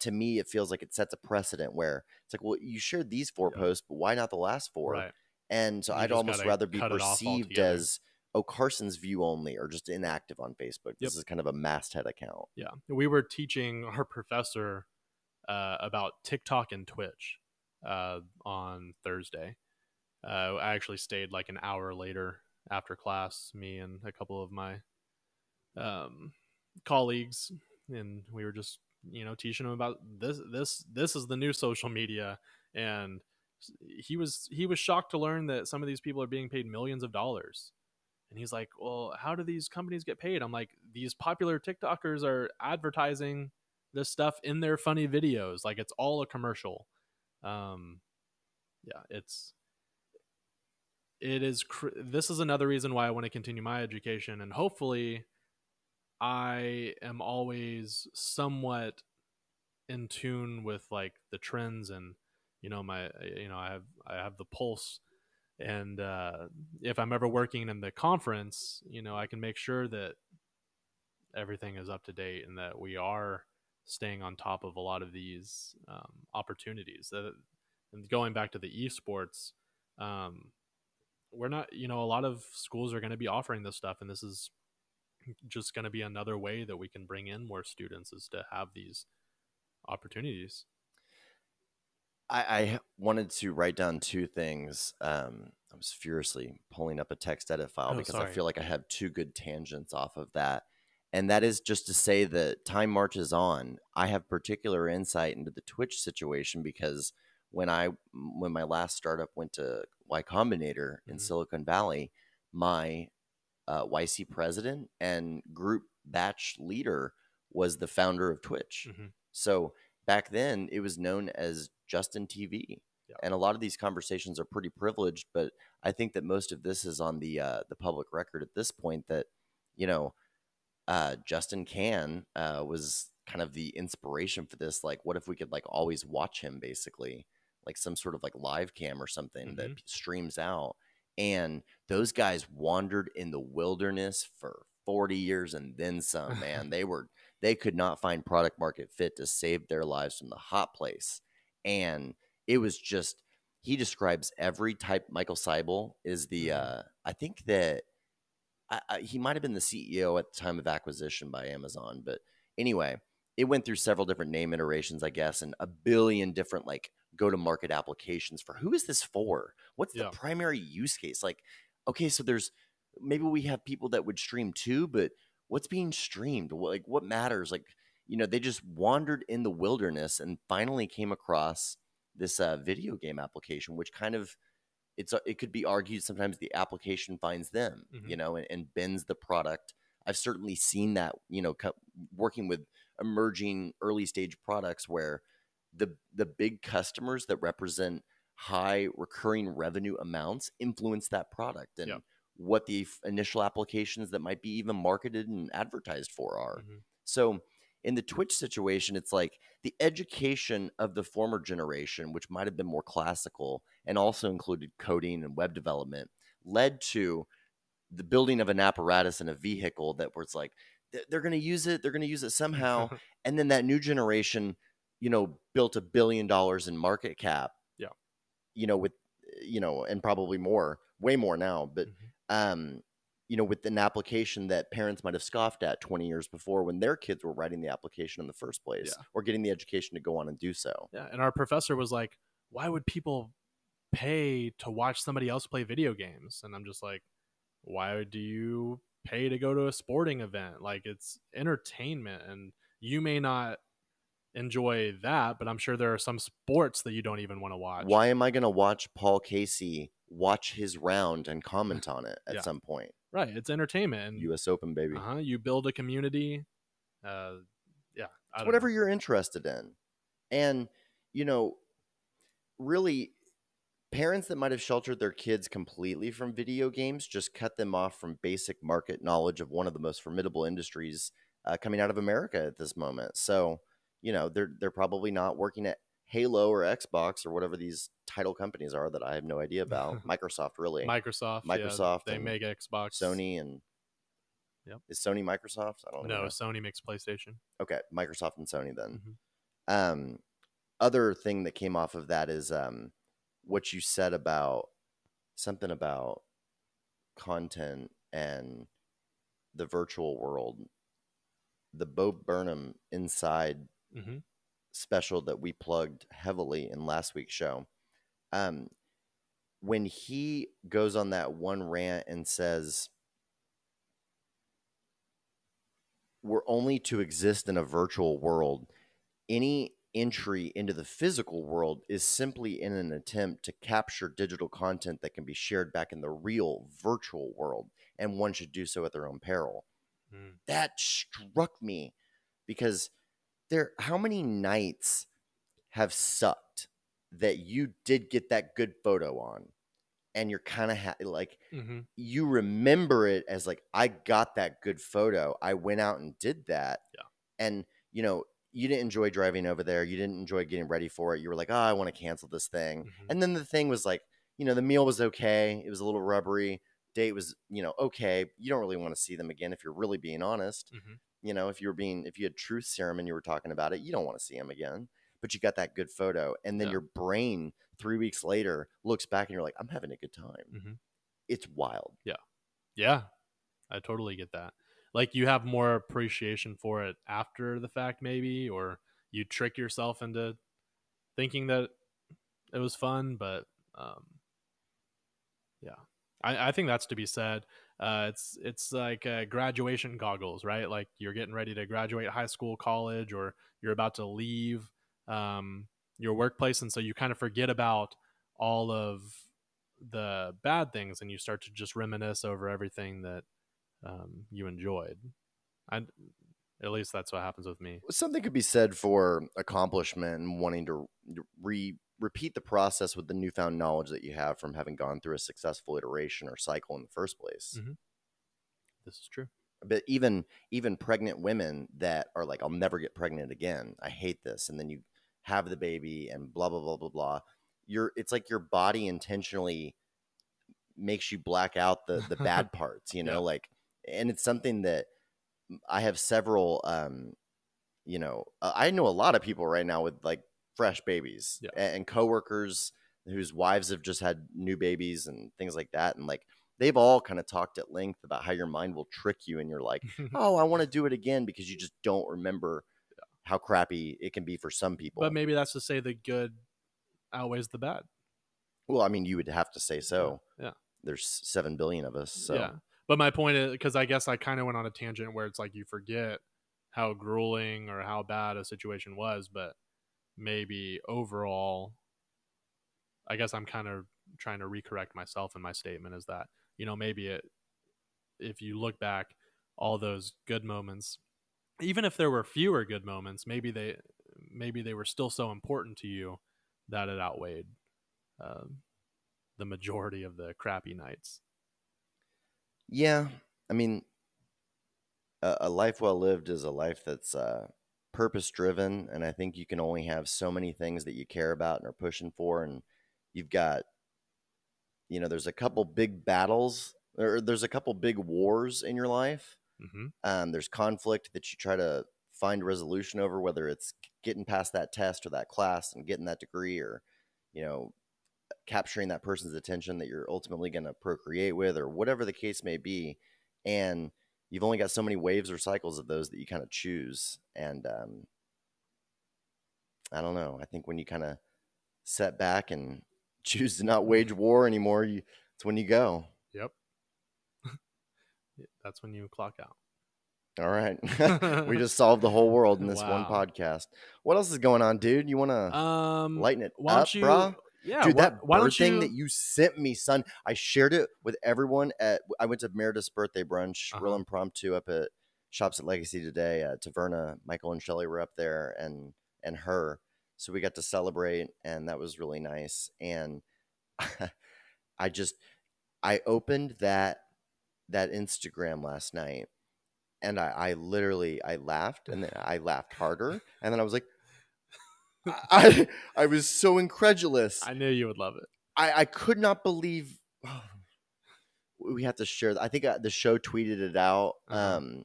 to me it feels like it sets a precedent where it's like, well, you shared these four Yeah. posts, but why not the last four? Right. And so You I'd almost rather be cut it off perceived as oh Carson's view only or just inactive on Facebook. This is kind of a masthead account. Yeah, we were teaching our professor uh, about TikTok and Twitch uh, on Thursday. Uh, I actually stayed like an hour later after class, me and a couple of my um, colleagues, and we were just you know teaching him about this. This this is the new social media, and he was he was shocked to learn that some of these people are being paid millions of dollars. And he's like, "Well, how do these companies get paid?" I'm like, "These popular TikTokers are advertising this stuff in their funny videos. Like it's all a commercial." Um, yeah, it's it is. Cr- this is another reason why I want to continue my education, and hopefully, I am always somewhat in tune with like the trends and you know my you know I have I have the pulse and uh, if I'm ever working in the conference, you know, I can make sure that everything is up to date and that we are staying on top of a lot of these um, opportunities. That and going back to the esports, um, we're not, you know, a lot of schools are going to be offering this stuff, and this is just going to be another way that we can bring in more students is to have these opportunities. I, I wanted to write down two things. Um, I was furiously pulling up a text edit file Oh, because I feel like I have two good tangents off of that. And that is just to say that time marches on. I have particular insight into the Twitch situation because when I when my last startup went to Y Combinator in Mhm. Silicon Valley, my uh, YC president and group batch leader was the founder of Twitch. Mhm. So back then it was known as Justin TV. Yeah. And a lot of these conversations are pretty privileged, but I think that most of this is on the uh, the public record at this point. That you know, uh, Justin Kan uh, was kind of the inspiration for this. Like, what if we could like always watch him, basically, like some sort of like live cam or something that Mhm. streams out. And those guys wandered in the wilderness for 40 years and then some, man. they were they could not find product market fit to save their lives from the hot place. And it was just he describes every type Michael Seibel is the Mhm. uh I think that I, I, he might have been the CEO at the time of acquisition by Amazon, but anyway, it went through several different name iterations, I guess, and a billion different like go to market applications for who is this for? What's Yeah. the primary use case? Like, okay, so there's maybe we have people that would stream too, but what's being streamed? What, like, what matters? Like, you know, they just wandered in the wilderness and finally came across this uh, video game application, which kind of it's it could be argued sometimes the application finds them, Mhm. you know, and, and bends the product. I've certainly seen that, you know, co- working with emerging early stage products where the the big customers that represent high recurring revenue amounts influence that product and Yep. what the f- initial applications that might be even marketed and advertised for are. Mhm. So in the Twitch situation, it's like the education of the former generation, which might have been more classical and also included coding and web development, led to the building of an apparatus and a vehicle that was like they're going to use it, they're going to use it somehow, and then that new generation, you know, built a billion dollars in market cap. Yeah. You know, with you know, and probably more, way more now, but Mhm. um, you know, with an application that parents might have scoffed at 20 years before when their kids were writing the application in the first place Yeah. or getting the education to go on and do so. Yeah, and our professor was like, "Why would people pay to watch somebody else play video games?" And I'm just like, "Why do you pay to go to a sporting event? Like it's entertainment and you may not enjoy that, but I'm sure there are some sports that you don't even want to watch." Why am I going to watch Paul Casey watch his round and comment on it at Yeah. some point? Right, it's entertainment US Open, baby. uh-huh, you build a community uh yeah, It's whatever know. you're interested in. And, you know, really, parents that might have sheltered their kids completely from video games just cut them off from basic market knowledge of one of the most formidable industries uh, coming out of America at this moment. So, you know, they're they're probably not working at Halo or Xbox or whatever these title companies are that I have no idea about. Microsoft, really. Microsoft, yeah, Microsoft they make Xbox. Sony and Yep. is Sony Microsoft? I don't No, know. Sony makes PlayStation. Okay, Microsoft and Sony then. Mhm. Um, other thing that came off of that is um, what you said about something about content and the virtual world. The Bo Burnham Inside hmm special that we plugged heavily in last week's show. Um, when he goes on that one rant and says, We're only to exist in a virtual world, any entry into the physical world is simply in an attempt to capture digital content that can be shared back in the real virtual world, and one should do so at their own peril Mm. that struck me because there how many nights have sucked that you did get that good photo on and you're kind of ha- like hmm you remember it as like I got that good photo. I went out and did that. Yeah. And you know, you didn't enjoy driving over there. You didn't enjoy getting ready for it. You were like, "Oh, I want to cancel this thing." Mhm. And then the thing was like, you know, the meal was okay. It was a little rubbery. Date was, you know, okay. You don't really want to see them again if you're really being honest. Mhm. You know, if you were being, if you had truth serum and you were talking about it, you don't want to see him again. But you got that good photo, and then Yeah. your brain three weeks later looks back and you're like, I'm having a good time. Mhm. It's wild. Yeah. Yeah, I totally get that. Like you have more appreciation for it after the fact, maybe, or you trick yourself into thinking that it was fun. But um, yeah, I, I think that's to be said. Uh, it's it's like uh, graduation goggles, right? Like you're getting ready to graduate high school, college, or you're about to leave um, your workplace, and so you kind of forget about all of the bad things and you start to just reminisce over everything that um, you enjoyed. At least that's what happens with me. Something could be said for accomplishment and wanting to re repeat the process with the newfound knowledge that you have from having gone through a successful iteration or cycle in the first place. Mhm. This is true. but even even pregnant women that are like i'll never get pregnant again i hate this and then you have the baby and blah blah blah blah blah you're it's like your body intentionally makes you black out the the bad parts you know Yeah. like and it's something that i have several um you know i know a lot of people right now with like fresh babies Yeah. and coworkers whose wives have just had new babies and things like that and like they've all kind of talked at length about how your mind will trick you and you're like oh, I want to do it again because you just don't remember how crappy it can be for some people. but maybe that's to say the good outweighs the bad. well, I mean, you would have to say so. Yeah. There's seven billion of us, so Yeah. But my point is because I guess I kind of went on a tangent where it's like you forget how grueling or how bad a situation was, but maybe overall, I guess I'm kind of trying to recorrect myself in my statement is that you know maybe it if you look back all those good moments even if there were fewer good moments maybe they maybe they were still so important to you that it outweighed uh, the majority of the crappy nights. Yeah, I mean, a, a life well lived is a life that's uh, purpose driven, and I think you can only have so many things that you care about and are pushing for, and you've got, you know, there's a couple big battles, or there's a couple big wars in your life. hmm Um, there's conflict that you try to find resolution over, whether it's getting past that test or that class and getting that degree, or you know, capturing that person's attention that you're ultimately going to procreate with, or whatever the case may be. And you've only got so many waves or cycles of those that you kind of choose. And um, I don't know. I think when you kind of set back and choose to not wage war anymore, you, it's when you go. yep that's when you clock out All right. we just solved the whole world in this one podcast. What else is going on, dude? You want to um lighten it why up, you brah? Yeah Dude, why, that why bird don't thing you that you sent me, son. I shared it with everyone at. I went to Meredith's birthday brunch, real Uh-huh. impromptu, up at Shops at Legacy today. Uh, Taverna, Michael and Shelly were up there, and and her. So we got to celebrate, and that was really nice. And I just, I opened that that Instagram last night, and I, I literally, I laughed, and then I laughed harder, and then I was like. I I was so incredulous. i knew you would love it I, I could not believe we have to share. I think uh, the show tweeted it out. Uh-huh. Um,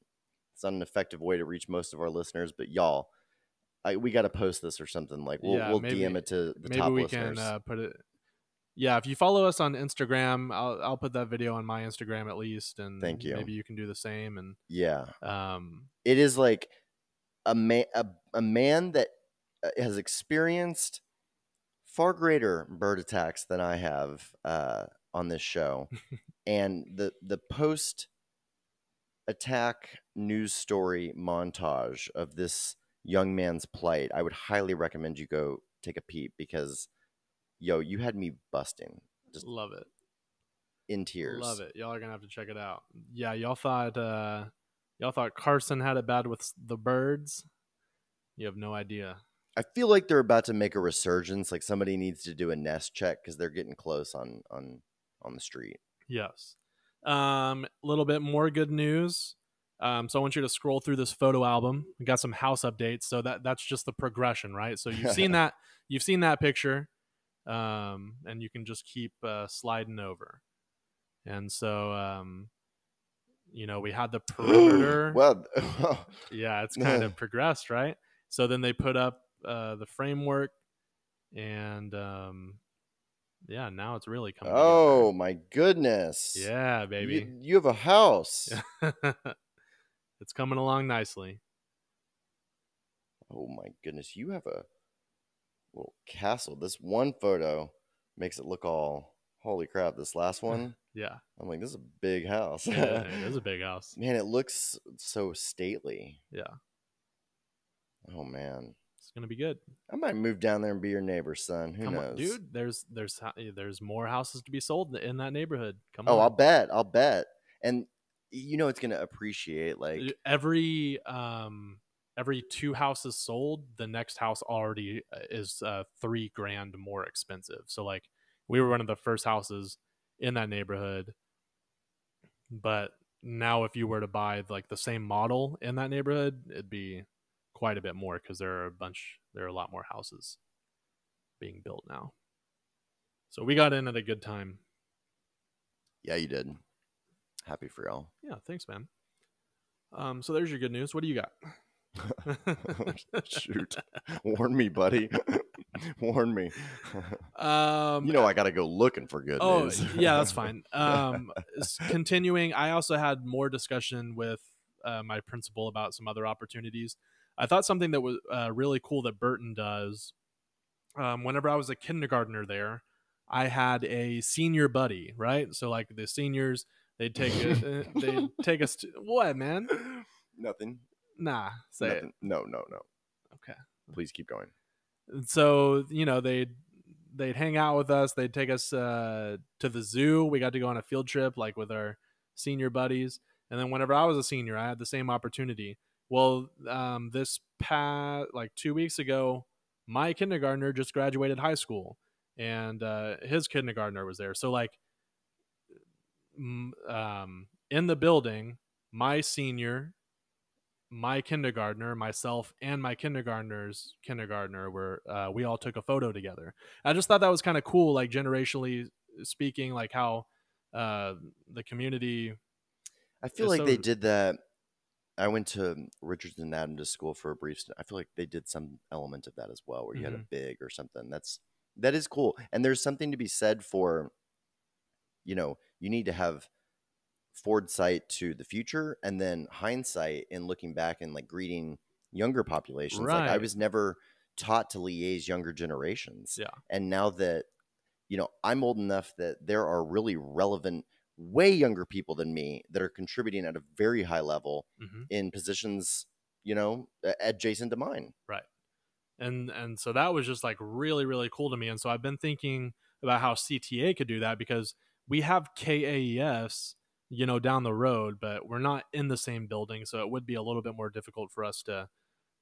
it's not an effective way to reach most of our listeners, but y'all, I, we got to post this or something. Like we'll, Yeah, we'll maybe- DM it to the maybe top we listeners. can uh, put it yeah if you follow us on instagram i'll, I'll put that video on my instagram at least and Thank you. maybe you can do the same and yeah, um it is like a man, a, a man that has experienced far greater bird attacks than I have uh, on this show, and the the post attack news story montage of this young man's plight. I would highly recommend you go take a peep because, yo, you had me busting just love it. in tears. love it. Y'all are gonna have to check it out. Yeah y'all thought uh y'all thought carson had it bad with the birds? You have no idea I feel like they're about to make a resurgence. Like somebody needs to do a nest check because they're getting close on on on the street. Yes. Um, a little bit more good news. Um, so I want you to scroll through this photo album. We got some house updates. So that that's just the progression, right? So you've seen that you've seen that picture, um, and you can just keep uh, sliding over. And so, um, you know, we had the perimeter. well, yeah, it's kind of progressed, right? So then they put up uh, the framework, and um, yeah, now it's really coming. together. oh my goodness! yeah, baby. you, you have a house. it's coming along nicely. Oh my goodness, you have a little castle. This one photo makes it look all holy crap. This last one, Yeah, I'm like, this is a big house. yeah it is a big house. Man, it looks so stately. Yeah, Oh man, it's gonna be good. I might move down there and be your neighbor, son. Who Come knows, on, dude. There's there's there's more houses to be sold in that neighborhood. Come on. Oh, on. I'll bet. I'll bet. And you know it's gonna appreciate like every um every two houses sold, the next house already uh, is uh, three grand more expensive. So like we were one of the first houses in that neighborhood, but now if you were to buy like the same model in that neighborhood, it'd be quite a bit more because there are a bunch, there are a lot more houses being built now. So we got in at a good time. yeah, you did. Happy for y'all. Yeah, thanks, man. Um, so there's your good news. What do you got? Shoot, warn me, buddy. warn me. Um, you know I gotta go looking for good news. oh, news. yeah, that's fine. Um, continuing, I also had more discussion with uh, my principal about some other opportunities. I thought something that was uh, really cool that Burton does. Um, whenever I was a kindergartner there, I had a senior buddy, right? So like the seniors, they'd take a, they take us to what man? Nothing. Nah, say it. No, no, no. Okay. Please keep going. So you know they they'd hang out with us. They'd take us uh, to the zoo. We got to go on a field trip, like with our senior buddies. And then whenever I was a senior, I had the same opportunity. Well, um, this past like two weeks ago, my kindergartner just graduated high school, and uh, his kindergartner was there. So like, um, in the building, my senior, my kindergartner, myself, and my kindergartner's kindergartner were uh, we all took a photo together. I just thought that was kind of cool, like generationally speaking, like how uh, the community. I feel like so, they did that. I went to Richardson Adventist School for a brief. St- I feel like they did some element of that as well, where you mm-hmm. had a mm-hmm. big or something. That's that is cool, and there's something to be said for. You know, you need to have foresight to the future and then hindsight in looking back and like greeting younger populations. Right. Like I was never taught to liaise younger generations. Yeah. And now that, you know, I'm old enough that there are really relevant, way younger people than me that are contributing at a very high level mm-hmm. in positions, you know, adjacent to mine. Right. And and so that was just like really, really cool to me. And so I've been thinking about how CTA could do that because we have KAES you know, down the road, but we're not in the same building, so it would be a little bit more difficult for us to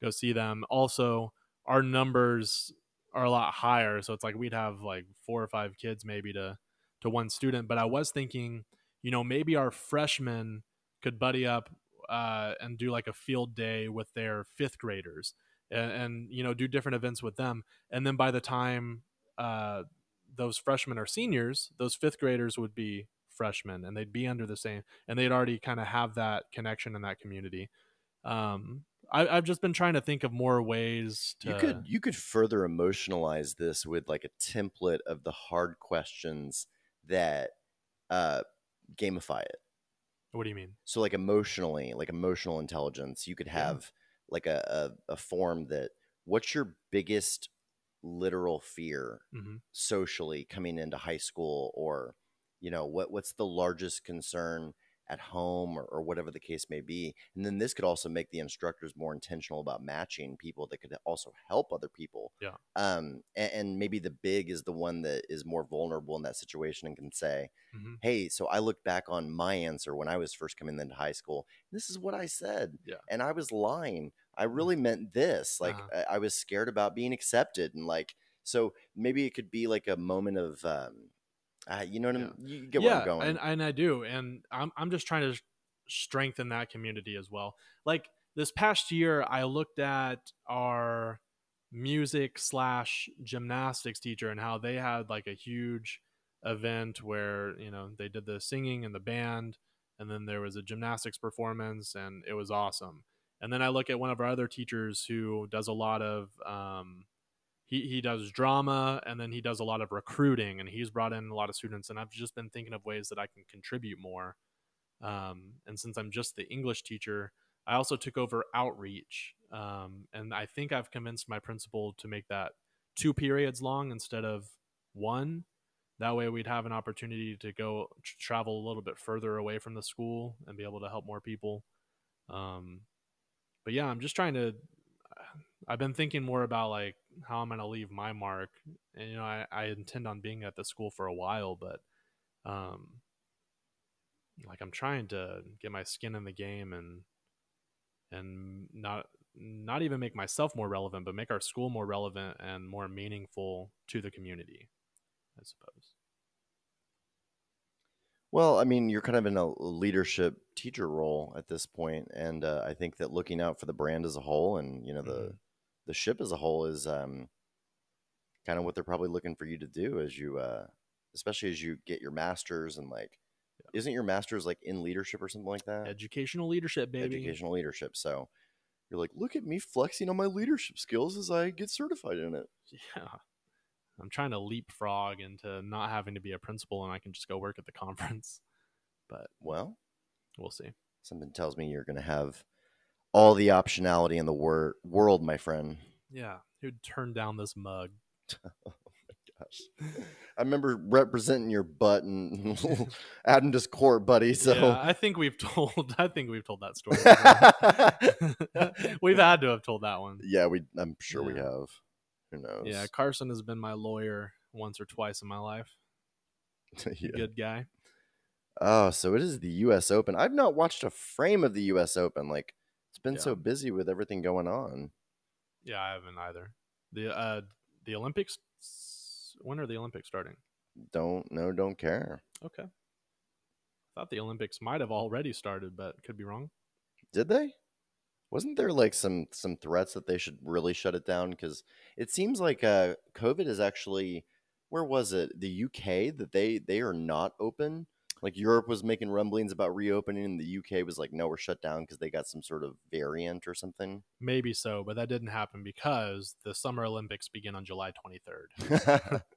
go see them. Also, our numbers are a lot higher, so it's like we'd have like four or five kids maybe to to one student. But I was thinking, you know, maybe our freshmen could buddy up uh, and do like a field day with their fifth graders, and, and you know, do different events with them. And then by the time uh, those freshmen are seniors, those fifth graders would be freshmen and they'd be under the same and they'd already kind of have that connection in that community um I, have just been trying to think of more ways to you could you could further emotionalize this with like a template of the hard questions that uh gamify it what do you mean so like emotionally like emotional intelligence you could have yeah. like a, a, a form that what's your biggest literal fear mm-hmm. socially coming into high school or you know what what's the largest concern at home or, or, whatever the case may be and then this could also make the instructors more intentional about matching people that could also help other people yeah um and, and maybe the big is the one that is more vulnerable in that situation and can say mm-hmm. hey so i looked back on my answer when i was first coming into high school this is what i said yeah and i was lying i mm-hmm. really meant this like uh-huh. I, I was scared about being accepted and like so maybe it could be like a moment of um, uh, you know what yeah. I'm, you get yeah, where I'm going. And, and I do. And I'm, I'm just trying to strengthen that community as well. Like this past year, I looked at our music slash gymnastics teacher and how they had like a huge event where, you know, they did the singing and the band, and then there was a gymnastics performance, and it was awesome. And then I look at one of our other teachers who does a lot of um, he he does drama and then he does a lot of recruiting and he's brought in a lot of students and I've just been thinking of ways that I can contribute more. Um, and since I'm just the English teacher, I also took over outreach. Um, and I think I've convinced my principal to make that two periods long instead of one. That way we'd have an opportunity to go travel a little bit further away from the school and be able to help more people. Um, but yeah, I'm just trying to I've been thinking more about like how I'm gonna leave my mark, and you know, I, I intend on being at the school for a while, but um, like I'm trying to get my skin in the game and and not not even make myself more relevant, but make our school more relevant and more meaningful to the community, I suppose. Well, I mean, you're kind of in a leadership teacher role at this point, and uh, I think that looking out for the brand as a whole, and you know the mm-hmm the ship as a whole is um, kind of what they're probably looking for you to do as you, uh, especially as you get your masters and like, yeah. isn't your master's like in leadership or something like that? Educational leadership, baby. Educational leadership. So you're like, look at me flexing on my leadership skills as I get certified in it. Yeah. I'm trying to leapfrog into not having to be a principal and I can just go work at the conference. But well, we'll see. Something tells me you're going to have all the optionality in the wor- world, my friend. Yeah, who'd turn down this mug? oh my gosh. I remember representing your butt and Adventist court, buddy. So yeah, I think we've told. I think we've told that story. we've had to have told that one. Yeah, we. I'm sure yeah. we have. Who knows? Yeah, Carson has been my lawyer once or twice in my life. yeah. Good guy. Oh, so it is the U.S. Open. I've not watched a frame of the U.S. Open. Like been Yeah. so busy with everything going on. Yeah, I haven't either. The uh the Olympics when are the Olympics starting? Don't know, don't care. Okay. I thought the Olympics might have already started, but could be wrong. Did they? Wasn't there like some some threats that they should really shut it down? Because it seems like uh, COVID is actually where was it? The UK that they they are not open. Like Europe was making rumblings about reopening, and the UK was like, no, we're shut down because they got some sort of variant or something. Maybe so, but that didn't happen because the Summer Olympics begin on July 23rd.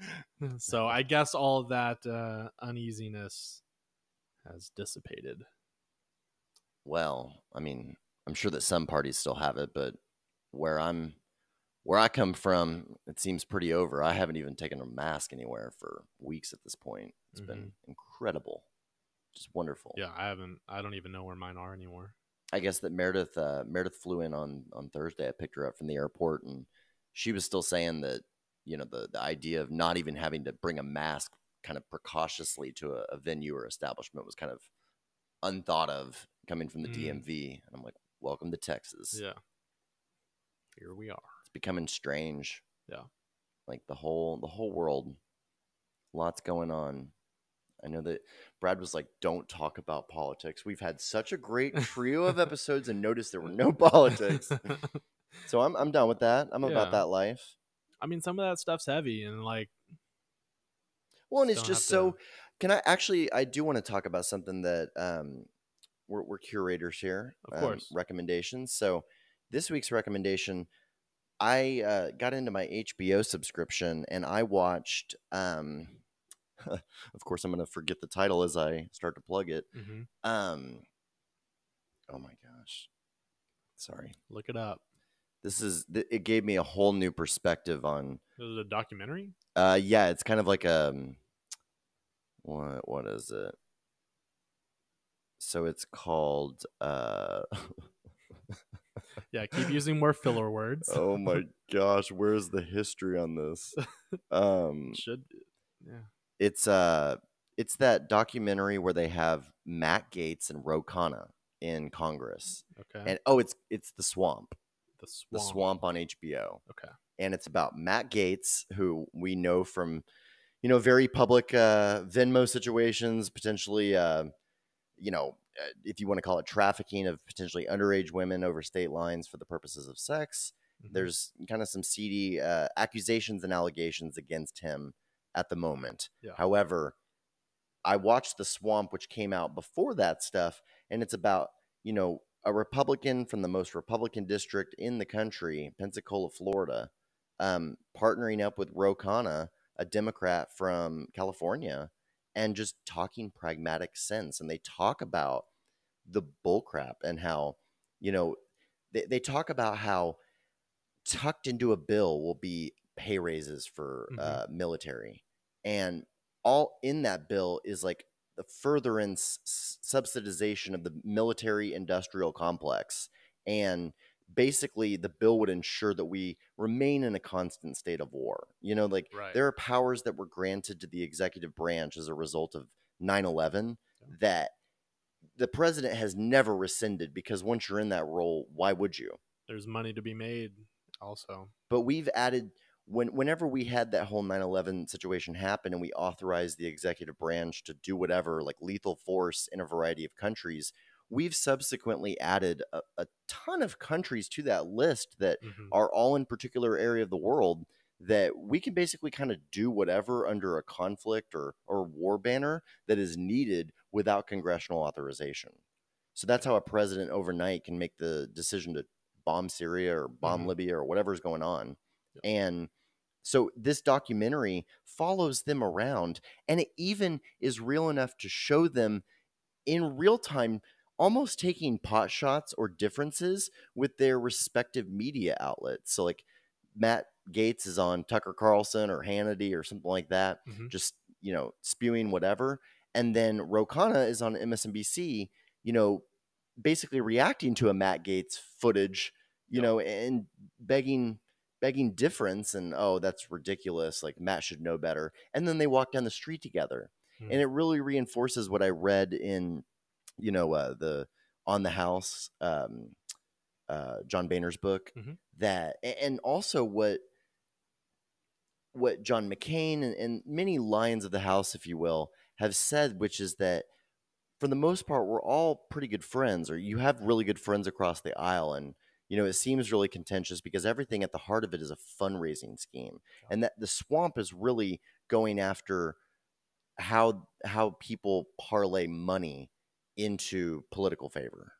so I guess all that uh, uneasiness has dissipated. well, I mean, I'm sure that some parties still have it, but where I'm where I come from, it seems pretty over. I haven't even taken a mask anywhere for weeks at this point. It's been incredible. Just wonderful. Yeah, I haven't. I don't even know where mine are anymore. I guess that Meredith uh, Meredith flew in on on Thursday. I picked her up from the airport, and she was still saying that you know the the idea of not even having to bring a mask kind of precautiously to a, a venue or establishment was kind of unthought of coming from the Mm. DMV. And I'm like, welcome to Texas. Yeah. Here we are. Becoming strange. Yeah. like the whole the whole world. Lots going on. I know that Brad was like, "Don't talk about politics." We've had such a great trio of episodes, and notice there were no politics. So I'm I'm done with that. I'm Yeah. about that life. I mean, some of that stuff's heavy, and like, Well, and it's just so. to- Can I actually? I do want to talk about something that um, we're we're curators here. Of um, course. recommendations. So this week's recommendation, I uh, got into my HBO subscription and I watched. Um, of course, I'm going to forget the title as I start to plug it. mhm, Um, oh my gosh, sorry. look it up. This is it gave me a whole new perspective on This is a documentary. Uh, yeah, it's kind of like a um, what what is it? So it's called uh Yeah, keep using more filler words. oh my gosh, where's the history on this? Um Should. Yeah. it's uh it's that documentary where they have Matt Gaetz and Ro Khanna in Congress. Okay. And oh, it's it's The Swamp. the swamp. The Swamp on HBO. Okay. and it's about Matt Gaetz, who we know from, you know, very public uh, Venmo situations, potentially, uh, you know, uh, if you want to call it trafficking of potentially underage women over state lines for the purposes of sex. Mhm. There's kind of some seedy uh, accusations and allegations against him at the moment. Yeah. However, I watched The Swamp, which came out before that stuff, and it's about, you know, a Republican from the most Republican district in the country, Pensacola, Florida, um, partnering up with Ro Khanna, a Democrat from California, and just talking pragmatic sense. And they talk about the bullcrap and how, you know, they, they talk about how tucked into a bill will be pay raises for Mhm. uh, military. And all in that bill is like the furtherance subsidization of the military industrial complex. And basically, the bill would ensure that we remain in a constant state of war. You know, like Right. there are powers that were granted to the executive branch as a result of 9 11 Yeah. that the president has never rescinded because once you're in that role, why would you? There's money to be made. Also. But we've added when whenever we had that whole 9/11 situation happen and we authorized the executive branch to do whatever like lethal force in a variety of countries, we've subsequently added a, a ton of countries to that list that Mhm. are all in particular area of the world that we can basically kind of do whatever under a conflict or or war banner that is needed without congressional authorization. So that's how a president overnight can make the decision to bomb Syria or bomb Mhm. Libya or whatever's going on. And so this documentary follows them around and it even is real enough to show them in real time almost taking pot shots or differences with their respective media outlets. So like Matt Gaetz is on Tucker Carlson or Hannity or something like that, Mhm. just you know spewing whatever, and then Ro Khanna is on MSNBC, you know, basically reacting to a Matt Gaetz footage, you Yep. know, and begging begging difference and oh that's ridiculous like matt should know better and then they walk down the street together Hmm. and it really reinforces what i read in you know uh, the on the house um, uh, john boehner's book Mhm. that and also what what john mccain and, and many lions of the house if you will have said which is that for the most part we're all pretty good friends or you have really good friends across the aisle. And you know it seems really contentious because everything at the heart of it is a fundraising scheme. And that the swamp is really going after how how people parlay money into political favor.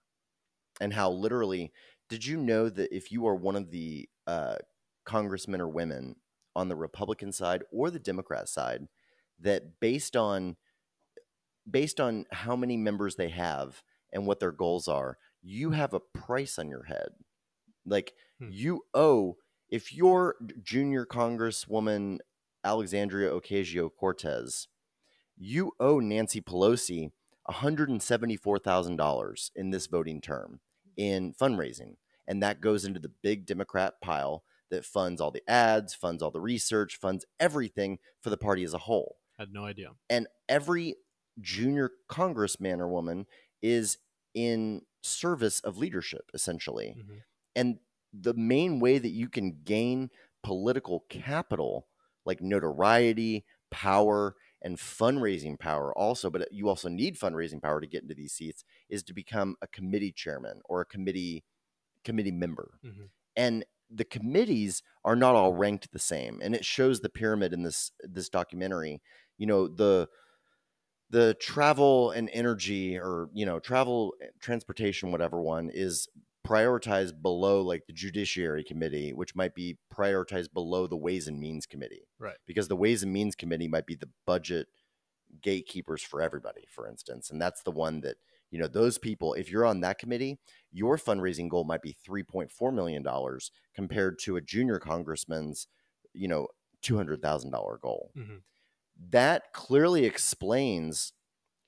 And how literally did you know that if you are one of the uh, congressmen or women on the republican side or the democrat side that based on based on how many members they have and what their goals are you have a price on your head? Like Hmm. you owe if you're junior congresswoman alexandria ocasio-cortez you owe nancy pelosi $174,000 in this voting term in fundraising. And that goes into the big Democrat pile that funds all the ads, funds all the research, funds everything for the party as a whole. I Had no idea. And every junior congressman or woman is in service of leadership, essentially. Mhm. And the main way that you can gain political capital, like notoriety, power, and fundraising power, also, but you also need fundraising power to get into these seats, is to become a committee chairman or a committee committee member. Mhm. And the committees are not all ranked the same, and it shows the pyramid in this this documentary. You know the the travel and energy or you know travel eh, transportation whatever one is prioritized below like the judiciary committee which might be prioritized below the ways and means committee Right. because the ways and means committee might be the budget gatekeepers for everybody for instance and that's the one that you know those people if you're on that committee your fundraising goal might be 3.4 million dollars compared to a junior congressman's you know $200,000 goal Mhm. that clearly explains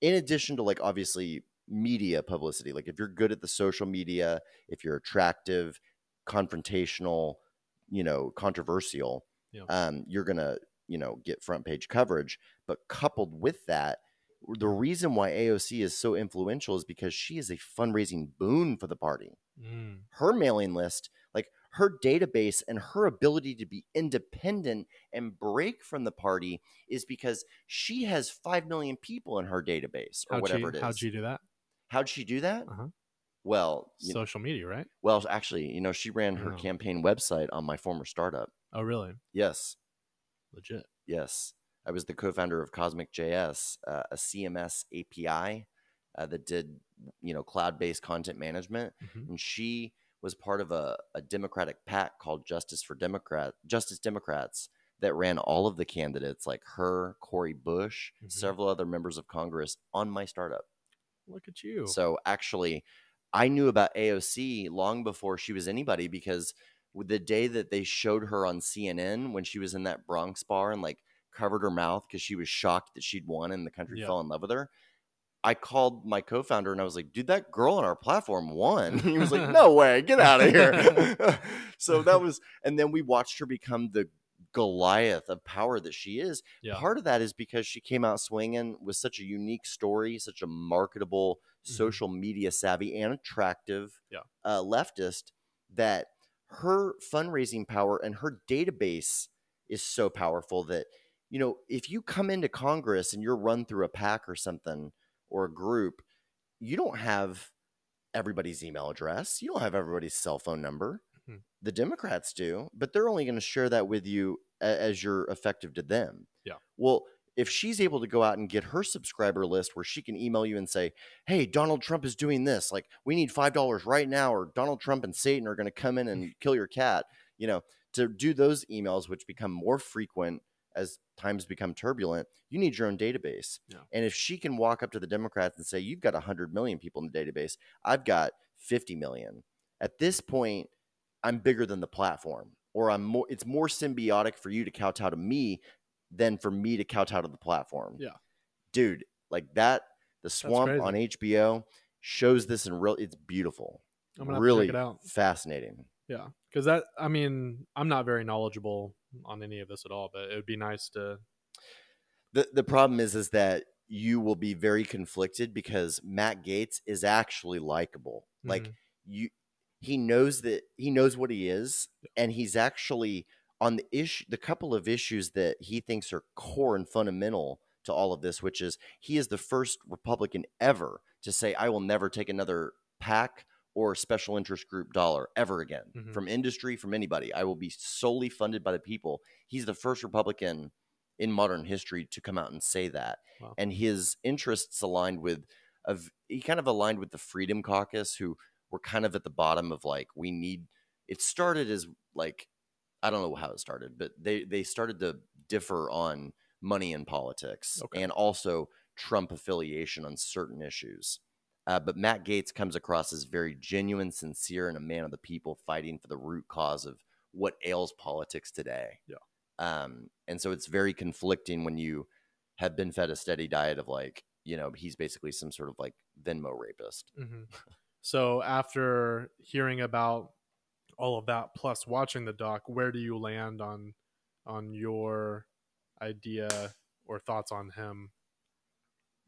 in addition to like obviously media publicity like if you're good at the social media if you're attractive confrontational you know controversial Yeah. um, you're gonna you know get front page coverage but coupled with that the reason why aoc is so influential is because she is a fundraising boon for the party Mm. her mailing list, like her database and her ability to be independent and break from the party is because she has 5 million people in her database or How'd whatever she, it is. How'd she do that? How'd she do that? Uh-huh. Well, you- Social media, right? well, actually, you know, she ran her Oh. campaign website on my former startup. Oh, really? Yes. Legit. Yes. I was the co-founder of Cosmic JS, uh, a CMS API uh, that did, you know, cloud-based content management. Mhm. and she was part of a, a Democratic pack called Justice for Democrat Justice Democrats that ran all of the candidates like her, Cori Bush, Mhm. several other members of Congress on my startup. Look at you. So actually, I knew about AOC long before she was anybody because the day that they showed her on CNN when she was in that Bronx bar and like covered her mouth because she was shocked that she'd won and the country Yeah. fell in love with her. I called my co-founder and I was like, "Dude, that girl on our platform won." he was like, "No way, get out of here." so that was, and then we watched her become the Goliath of power that she is. yeah. Part of that is because she came out swinging with such a unique story, such a marketable, Mhm. social media savvy, and attractive Yeah. uh, leftist that her fundraising power and her database is so powerful that you know if you come into Congress and you're run through a pack or something or a group, you don't have everybody's email address, you don't have everybody's cell phone number. The Democrats do, but they're only going to share that with you as you're effective to them. Yeah. Well, if she's able to go out and get her subscriber list where she can email you and say, Hey, Donald Trump is doing this. Like, we need $5 right now, or Donald Trump and Satan are going to come in and kill your cat. You know, to do those emails, which become more frequent as times become turbulent, you need your own database. Yeah. And if she can walk up to the Democrats and say, You've got 100 million people in the database, I've got 50 million. At this point, I'm bigger than the platform, or I'm more. It's more symbiotic for you to kowtow to me than for me to kowtow to the platform. Yeah. dude, like that. The Swamp on HBO shows this in real. It's beautiful, I'm gonna have to really check it out. fascinating. Yeah, because that I mean I'm not very knowledgeable on any of this at all, but it would be nice to. The the problem is is that you will be very conflicted because Matt Gaetz is actually likable. Like Mhm. you he knows that he knows what he is and he's actually on the issue the couple of issues that he thinks are core and fundamental to all of this which is he is the first republican ever to say i will never take another pac or special interest group dollar ever again. Mhm. from industry from anybody. I will be solely funded by the people. He's the first republican in modern history to come out and say that. Wow. and his interests aligned with of he kind of aligned with the freedom caucus who were kind of at the bottom of like we need it started as like i don't know how it started but they they started to differ on money in politics Okay. and also trump affiliation on certain issues uh, but matt gaetz comes across as very genuine sincere and a man of the people fighting for the root cause of what ails politics today Yeah. um, and so it's very conflicting when you have been fed a steady diet of like you know he's basically some sort of like venmo rapist hmm So after hearing about all of that, plus watching the doc, where do you land on on your idea or thoughts on him?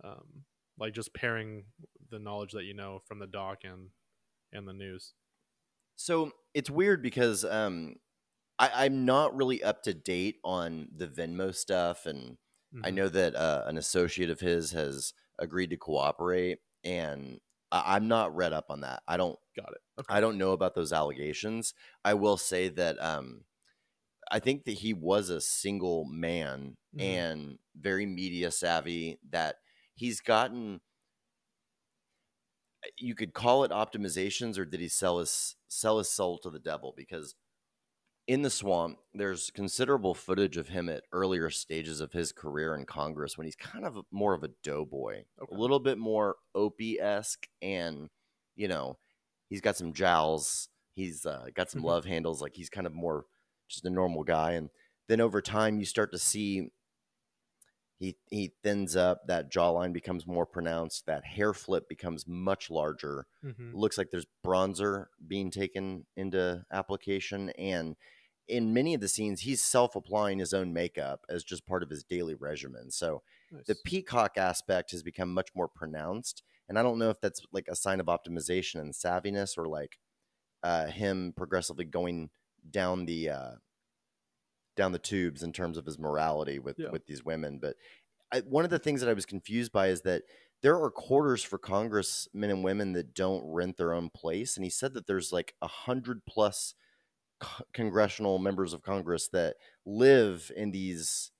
Um, like just pairing the knowledge that you know from the doc and and the news. So it's weird because um, I, I'm not really up to date on the Venmo stuff, and I Mhm. know that uh, an associate of his has agreed to cooperate, and I, I'm not read up on that. I don't. Got it. Okay. I don't know about those allegations. I will say that um, I think that he was a single man Mhm. and very media savvy. That he's gotten. You could call it optimizations, or did he sell his sell his soul to the devil? Because in the swamp, there's considerable footage of him at earlier stages of his career in Congress when he's kind of more of a doughboy, Okay. a little bit more Opie esque, and you know, he's got some jowls, he's uh, got some Mhm. love handles, like he's kind of more just a normal guy. And then over time, you start to see he he thins up, that jawline becomes more pronounced, that hair flip becomes much larger Mhm. looks like there's bronzer being taken into application and in many of the scenes he's self-applying his own makeup as just part of his daily regimen so Nice. the peacock aspect has become much more pronounced and i don't know if that's like a sign of optimization and savviness or like uh, him progressively going down the uh, down the tubes in terms of his morality with Yeah. with these women but I, one of the things that i was confused by is that there are quarters for congressmen and women that don't rent their own place and he said that there's like a hundred plus co- congressional members of congress that live in these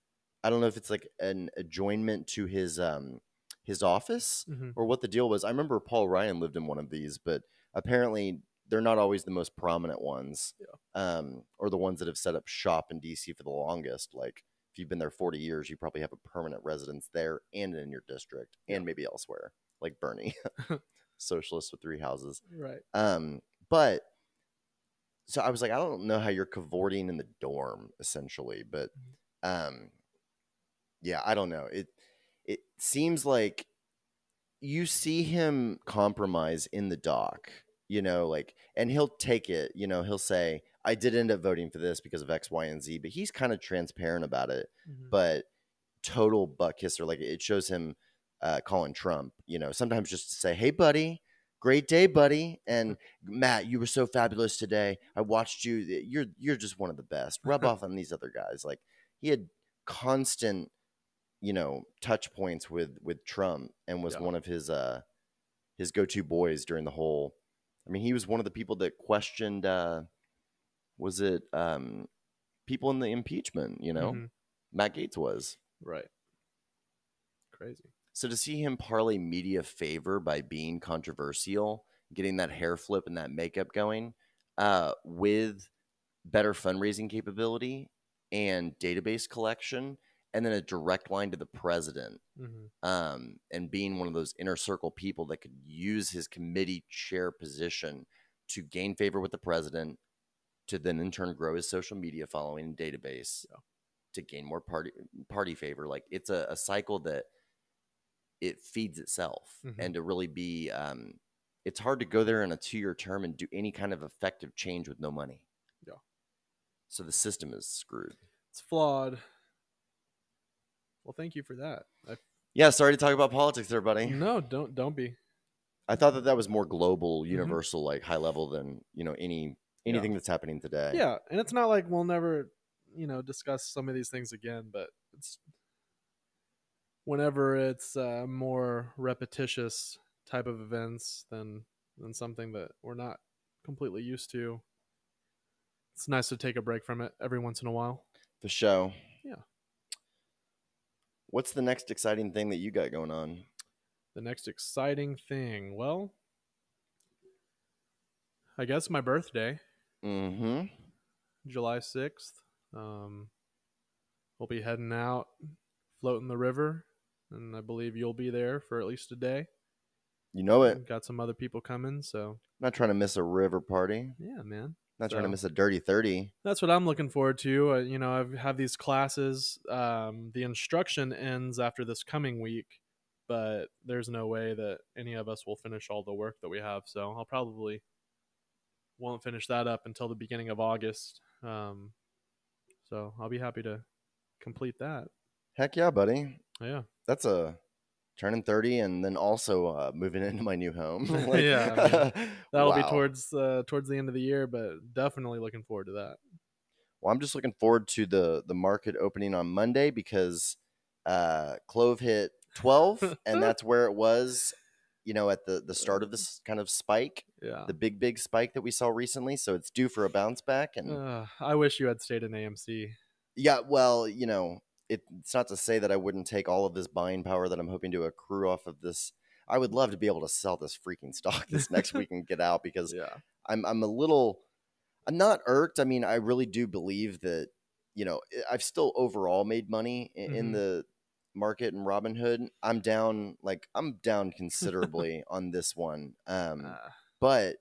i don't know if it's like an adjoinement to his um his office Mhm. or what the deal was i remember paul ryan lived in one of these but apparently they're not always the most prominent ones um or the ones that have set up shop in dc for the longest. Like if you've been there 40 years you probably have a permanent residence there and in your district and maybe elsewhere like bernie socialist with three houses. Right. um, but so I was like, I don't know how you're cavorting in the dorm, essentially, but um, yeah, I don't know. It it seems like you see him compromise in the doc, you know, like, and he'll take it. You know, he'll say, "I did end up voting for this because of X, Y, and Z," but he's kind of transparent about it. Mhm. But total butt kisser, like it shows him uh, calling Trump. You know, sometimes just to say, "Hey, buddy." Great day, buddy. And Matt, you were so fabulous today. I watched you. You're you're just one of the best. Rub off on these other guys. Like he had constant, you know, touch points with with Trump and was Yeah. one of his uh his go-to boys during the whole I mean, he was one of the people that questioned uh was it um people in the impeachment, you know? Mhm. Matt Gaetz was. Right. Crazy. So to see him parlay media favor by being controversial, getting that hair flip and that makeup going, uh, with better fundraising capability and database collection, and then a direct line to the president, hmm um, and being one of those inner circle people that could use his committee chair position to gain favor with the president, to then in turn grow his social media following and database, Yeah. to gain more party party favor. Like it's a, a cycle that it feeds itself, Mhm. and to really be um, it's hard to go there in a two year term and do any kind of effective change with no money. Yeah. So the system is screwed. It's flawed. Well, thank you for that. I, Yeah, sorry to talk about politics there, buddy. no, don't don't be. I thought that that was more global, Mhm. universal, like high level than you know any anything that's happening today. Yeah, and it's not like we'll never, you know, discuss some of these things again, but it's whenever it's uh, more repetitious type of events than than something that we're not completely used to. It's nice to take a break from it every once in a while. the show. Yeah. What's the next exciting thing that you got going on? The next exciting thing, well, I guess my birthday, Mm-hmm. July 6th. Um, we'll be heading out, floating the river, and I believe you'll be there for at least a day. You know it. Got some other people coming, so Not trying to miss a river party. yeah, man. Not trying to miss a dirty thirty. That's what I'm looking forward to. Uh, you know, I have these classes. Um, the instruction ends after this coming week, but there's no way that any of us will finish all the work that we have. So I'll probably won't finish that up until the beginning of August. Um, so I'll be happy to complete that. Heck yeah, buddy. Yeah. That's a turning thirty, and then also uh, moving into my new home. Yeah, That'll be towards uh, towards the end of the year, but definitely looking forward to that. Well, I'm just looking forward to the the market opening on Monday because uh, Clove hit 12, and that's where it was. You know, at the the start of this kind of spike, Yeah. the big big spike that we saw recently. So it's due for a bounce back, and Uh, I wish you had stayed in AMC. yeah, well, you know, it, it's not to say that I wouldn't take all of this buying power that I'm hoping to accrue off of this. I would love to be able to sell this freaking stock this next week and get out because Yeah. I'm I'm a little I'm not irked. I mean, I really do believe that you know I've still overall made money in, in Mhm. the market and Robinhood. I'm down like I'm down considerably on this one, um, Uh, but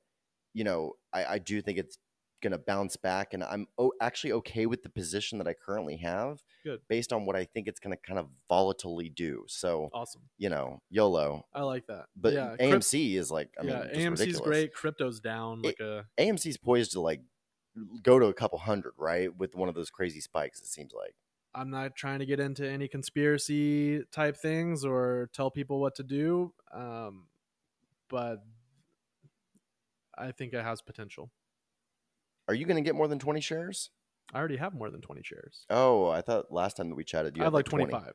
you know I, I do think it's gonna bounce back, and I'm o- actually okay with the position that I currently have, Good. based on what I think it's gonna kind of volatilely do. So awesome. you know, YOLO. I like that. But yeah, crypt- AMC is like I mean, yeah, AMC's ridiculous. great. Crypto's down like a AMC's poised to like go to a couple hundred, right? With one of those crazy spikes, it seems like. I'm not trying to get into any conspiracy type things or tell people what to do, um, but I think it has potential. Are you going to get more than 20 shares? I already have more than 20 shares. Oh, I thought last time that we chatted, you I had like 20. 25.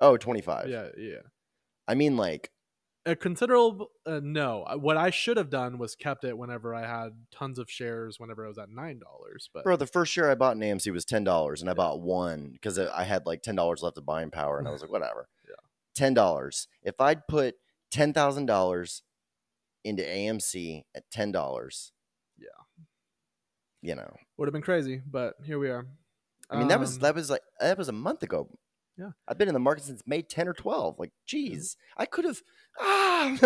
Oh, 25. Yeah, yeah. I mean, like, A considerable uh, no. What I should have done was kept it whenever I had tons of shares. Whenever I was at nine dollars, but bro, the first share I bought in AMC was $10, and I bought one because I had like $10 left of buying power, and I was like, whatever. Yeah. $10. If I'd put $10,000 into AMC at $10, Yeah. You know, would have been crazy. But here we are. I mean, that was Um, that was like that was a month ago. Yeah. I've been in the market since May 10 or 12. Like, geez, I could have. Ah!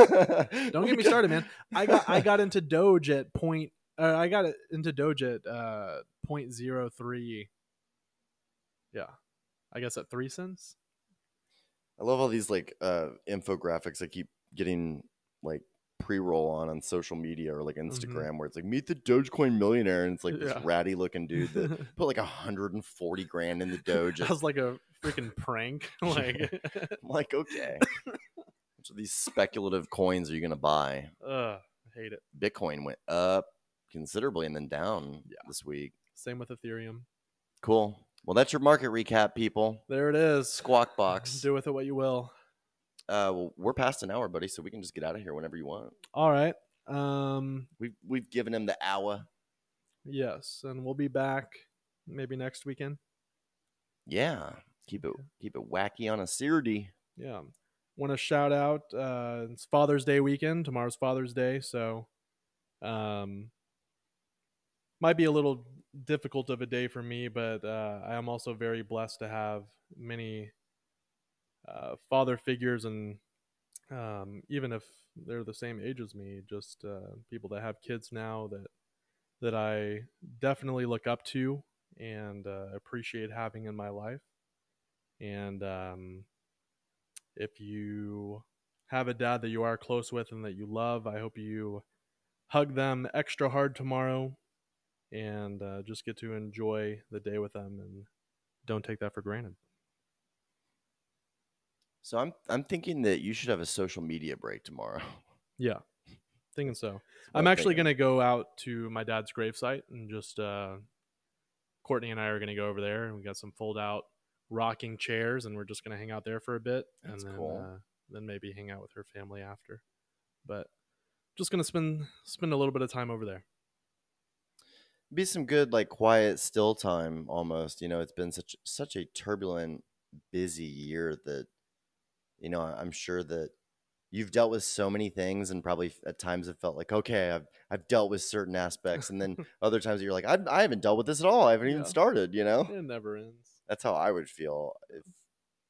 Don't get me started, man. I got I got into Doge at point. Uh, I got it into Doge at uh, point zero three. Yeah, I guess at three cents. I love all these like uh, infographics I keep getting like pre-roll on on social media or like Instagram where it's like meet the Dogecoin millionaire and it's like this Mm-hmm. Ratty looking dude that put like 140 grand in the Doge. That was like a freaking prank. like, I'm like, okay. Which of these speculative coins are you gonna buy? ugh, I hate it. Bitcoin went up considerably and then down Yeah. this week. Same with Ethereum. Cool. Well, that's your market recap, people. There it is. Squawk box. Do with it what you will. Uh, well, we're past an hour, buddy, so we can just get out of here whenever you want. All right. Um. We've we've given him the hour. Yes, and we'll be back maybe next weekend. Yeah, keep it keep it wacky on a Saturday. Yeah. Want to shout out uh it's Father's Day weekend. Tomorrow's Father's Day, so um might be a little difficult of a day for me, but uh I am also very blessed to have many uh father figures and um even if they're the same age as me, just uh people that have kids now that that I definitely look up to and uh, appreciate having in my life. And um if you have a dad that you are close with and that you love. I hope you hug them extra hard tomorrow and uh, just get to enjoy the day with them and don't take that for granted. So I'm I'm thinking that you should have a social media break tomorrow. Yeah, thinking so. I'm actually going to go out to my dad's gravesite and just uh, Courtney and I are going to go over there and we got some fold out rocking chairs and we're just going to hang out there for a bit That's and then cool. uh, then maybe hang out with her family after. But just going to spend spend a little bit of time over there. Be some good like quiet still time almost. You know, it's been such such a turbulent, busy year that you know, I'm sure that you've dealt with so many things and probably at times have felt like, okay, I've I've dealt with certain aspects and then other times you're like, I I haven't dealt with this at all. I haven't even started, you know? It never ends. That's how I would feel if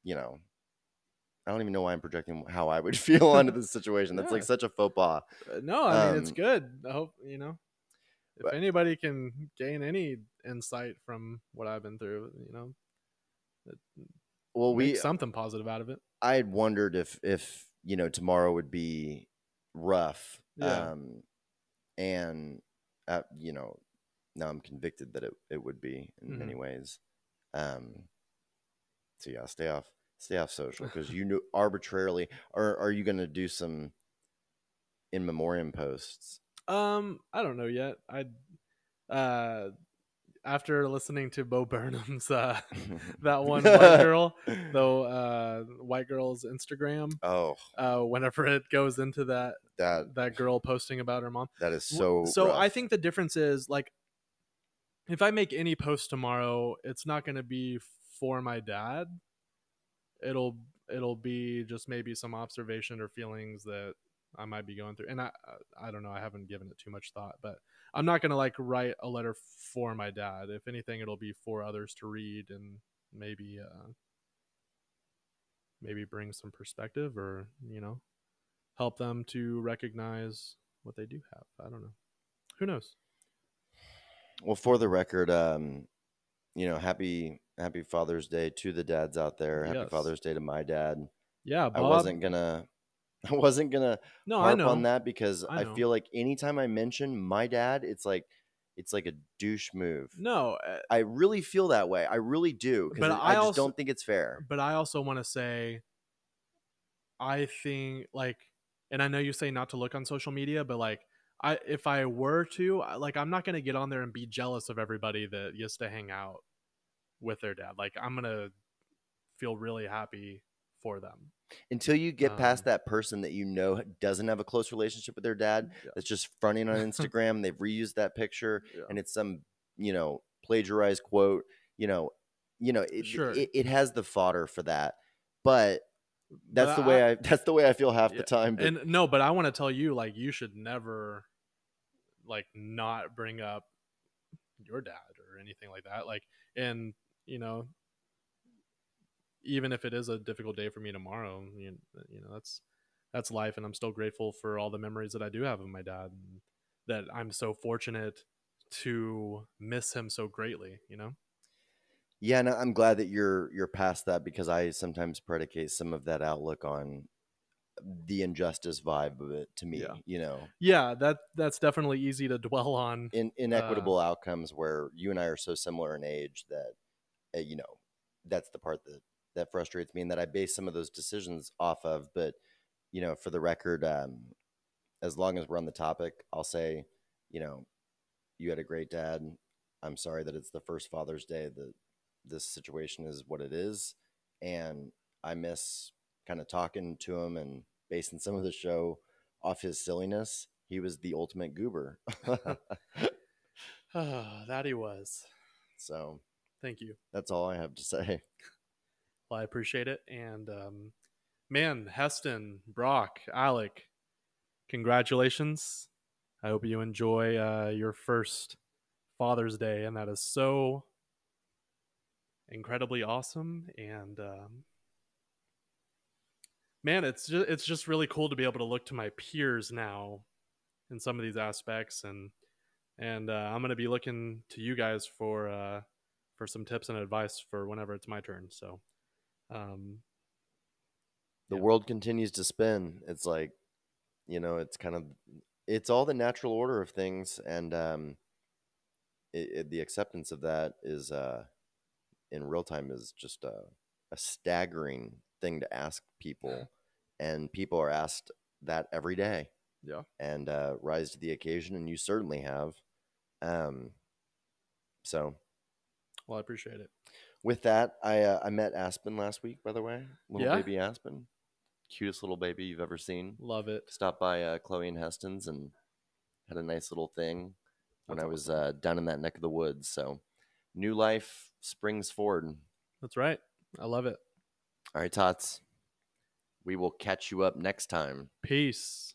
you know. I don't even know why I'm projecting how I would feel onto this situation. That's like such a faux pas. Uh, No, I mean it's Um, good. I hope you know if but- anybody can gain any insight from what I've been through, you know, Well, we something positive out of it. I had wondered if if you know tomorrow would be rough. Yeah. Um, and uh, you know now I'm convicted that it, it would be in many ways. Um, so yeah, stay off stay off social because you knew arbitrarily. Or are you going to do some in memoriam posts? Um, I don't know yet. I uh after listening to Bo Burnham's uh that one white girl, though uh white girl's Instagram, oh, uh whenever it goes into that that that girl posting about her mom. that is so. so I think the difference is like if I make any post tomorrow, it's not going to be for my dad. It'll it'll be just maybe some observation or feelings that I might be going through. And I I don't know, I haven't given it too much thought, but I'm not going to like write a letter for my dad. If anything, it'll be for others to read and maybe uh maybe bring some perspective or, you know, help them to recognize what they do have. I don't know. Who knows? Well, for the record, um, you know, happy happy Father's Day to the dads out there. Happy Yes. Father's Day to my dad. Yeah, Bob. I wasn't gonna I wasn't gonna no, harp on that because I I, feel like anytime I mention my dad, it's like it's like a douche move. No, uh, I really feel that way. I really do But I, I just don't think it's fair. but I also want to say, I think like, and I know you say not to look on social media, but like, I if I were to, like, I'm not gonna get on there and be jealous of everybody that used to hang out with their dad. Like, I'm gonna feel really happy for them. Until you get past Um, that person that you know doesn't have a close relationship with their dad, Yeah. that's just fronting on Instagram. they've reused that picture. Yeah. and it's some you know plagiarized quote you know you know it, Sure. it, it has the fodder for that but that's But the way I, that's the way I feel half Yeah, the time but and no, but I want to tell you, like, you should never, like, not bring up your dad or anything like that. Like, and you know, even if it is a difficult day for me tomorrow, you, you know, that's that's life, and I'm still grateful for all the memories that I do have of my dad, and that I'm so fortunate to miss him so greatly. You know, yeah and i'm glad that you're you're past that because i sometimes predicate some of that outlook on the injustice vibe of it to me Yeah. you know yeah, that that's definitely easy to dwell on. in inequitable outcomes where you and i are so similar in age that uh, you know that's the part that that frustrates me and that i base some of those decisions off of but you know for the record um as long as we're on the topic i'll say you know you had a great dad. I'm sorry that it's the first father's day. That this situation is what it is. And i miss kind of talking to him and basing some of the show off his silliness. He was the ultimate goober. That he was. so Thank you. that's all i have to say Well, I appreciate it. And um, man, Heston, Brock, Alec, congratulations. I hope you enjoy uh, your first Father's Day, and that is so incredibly awesome. And um, man, it's just it's just really cool to be able to look to my peers now in some of these aspects, and and uh, I'm gonna be looking to you guys for uh, for some tips and advice for whenever it's my turn. So um, the Yeah. world continues to spin. It's like, you know, it's kind of it's all the natural order of things, and um, it, it, the acceptance of that is uh, in real time is just a, a staggering thing to ask people, and people are asked that every day. Yeah. and uh, rise to the occasion, and you certainly have. Um, so Well, I appreciate it. With that, I uh, I met Aspen last week. By the way, little Yeah? baby Aspen, cutest little baby you've ever seen. Love it. Stopped by uh, Chloe and Heston's and had a nice little thing when I was uh, down in that neck of the woods. So, new life springs forward. That's right. I love it. All right, tots. We will catch you up next time. Peace.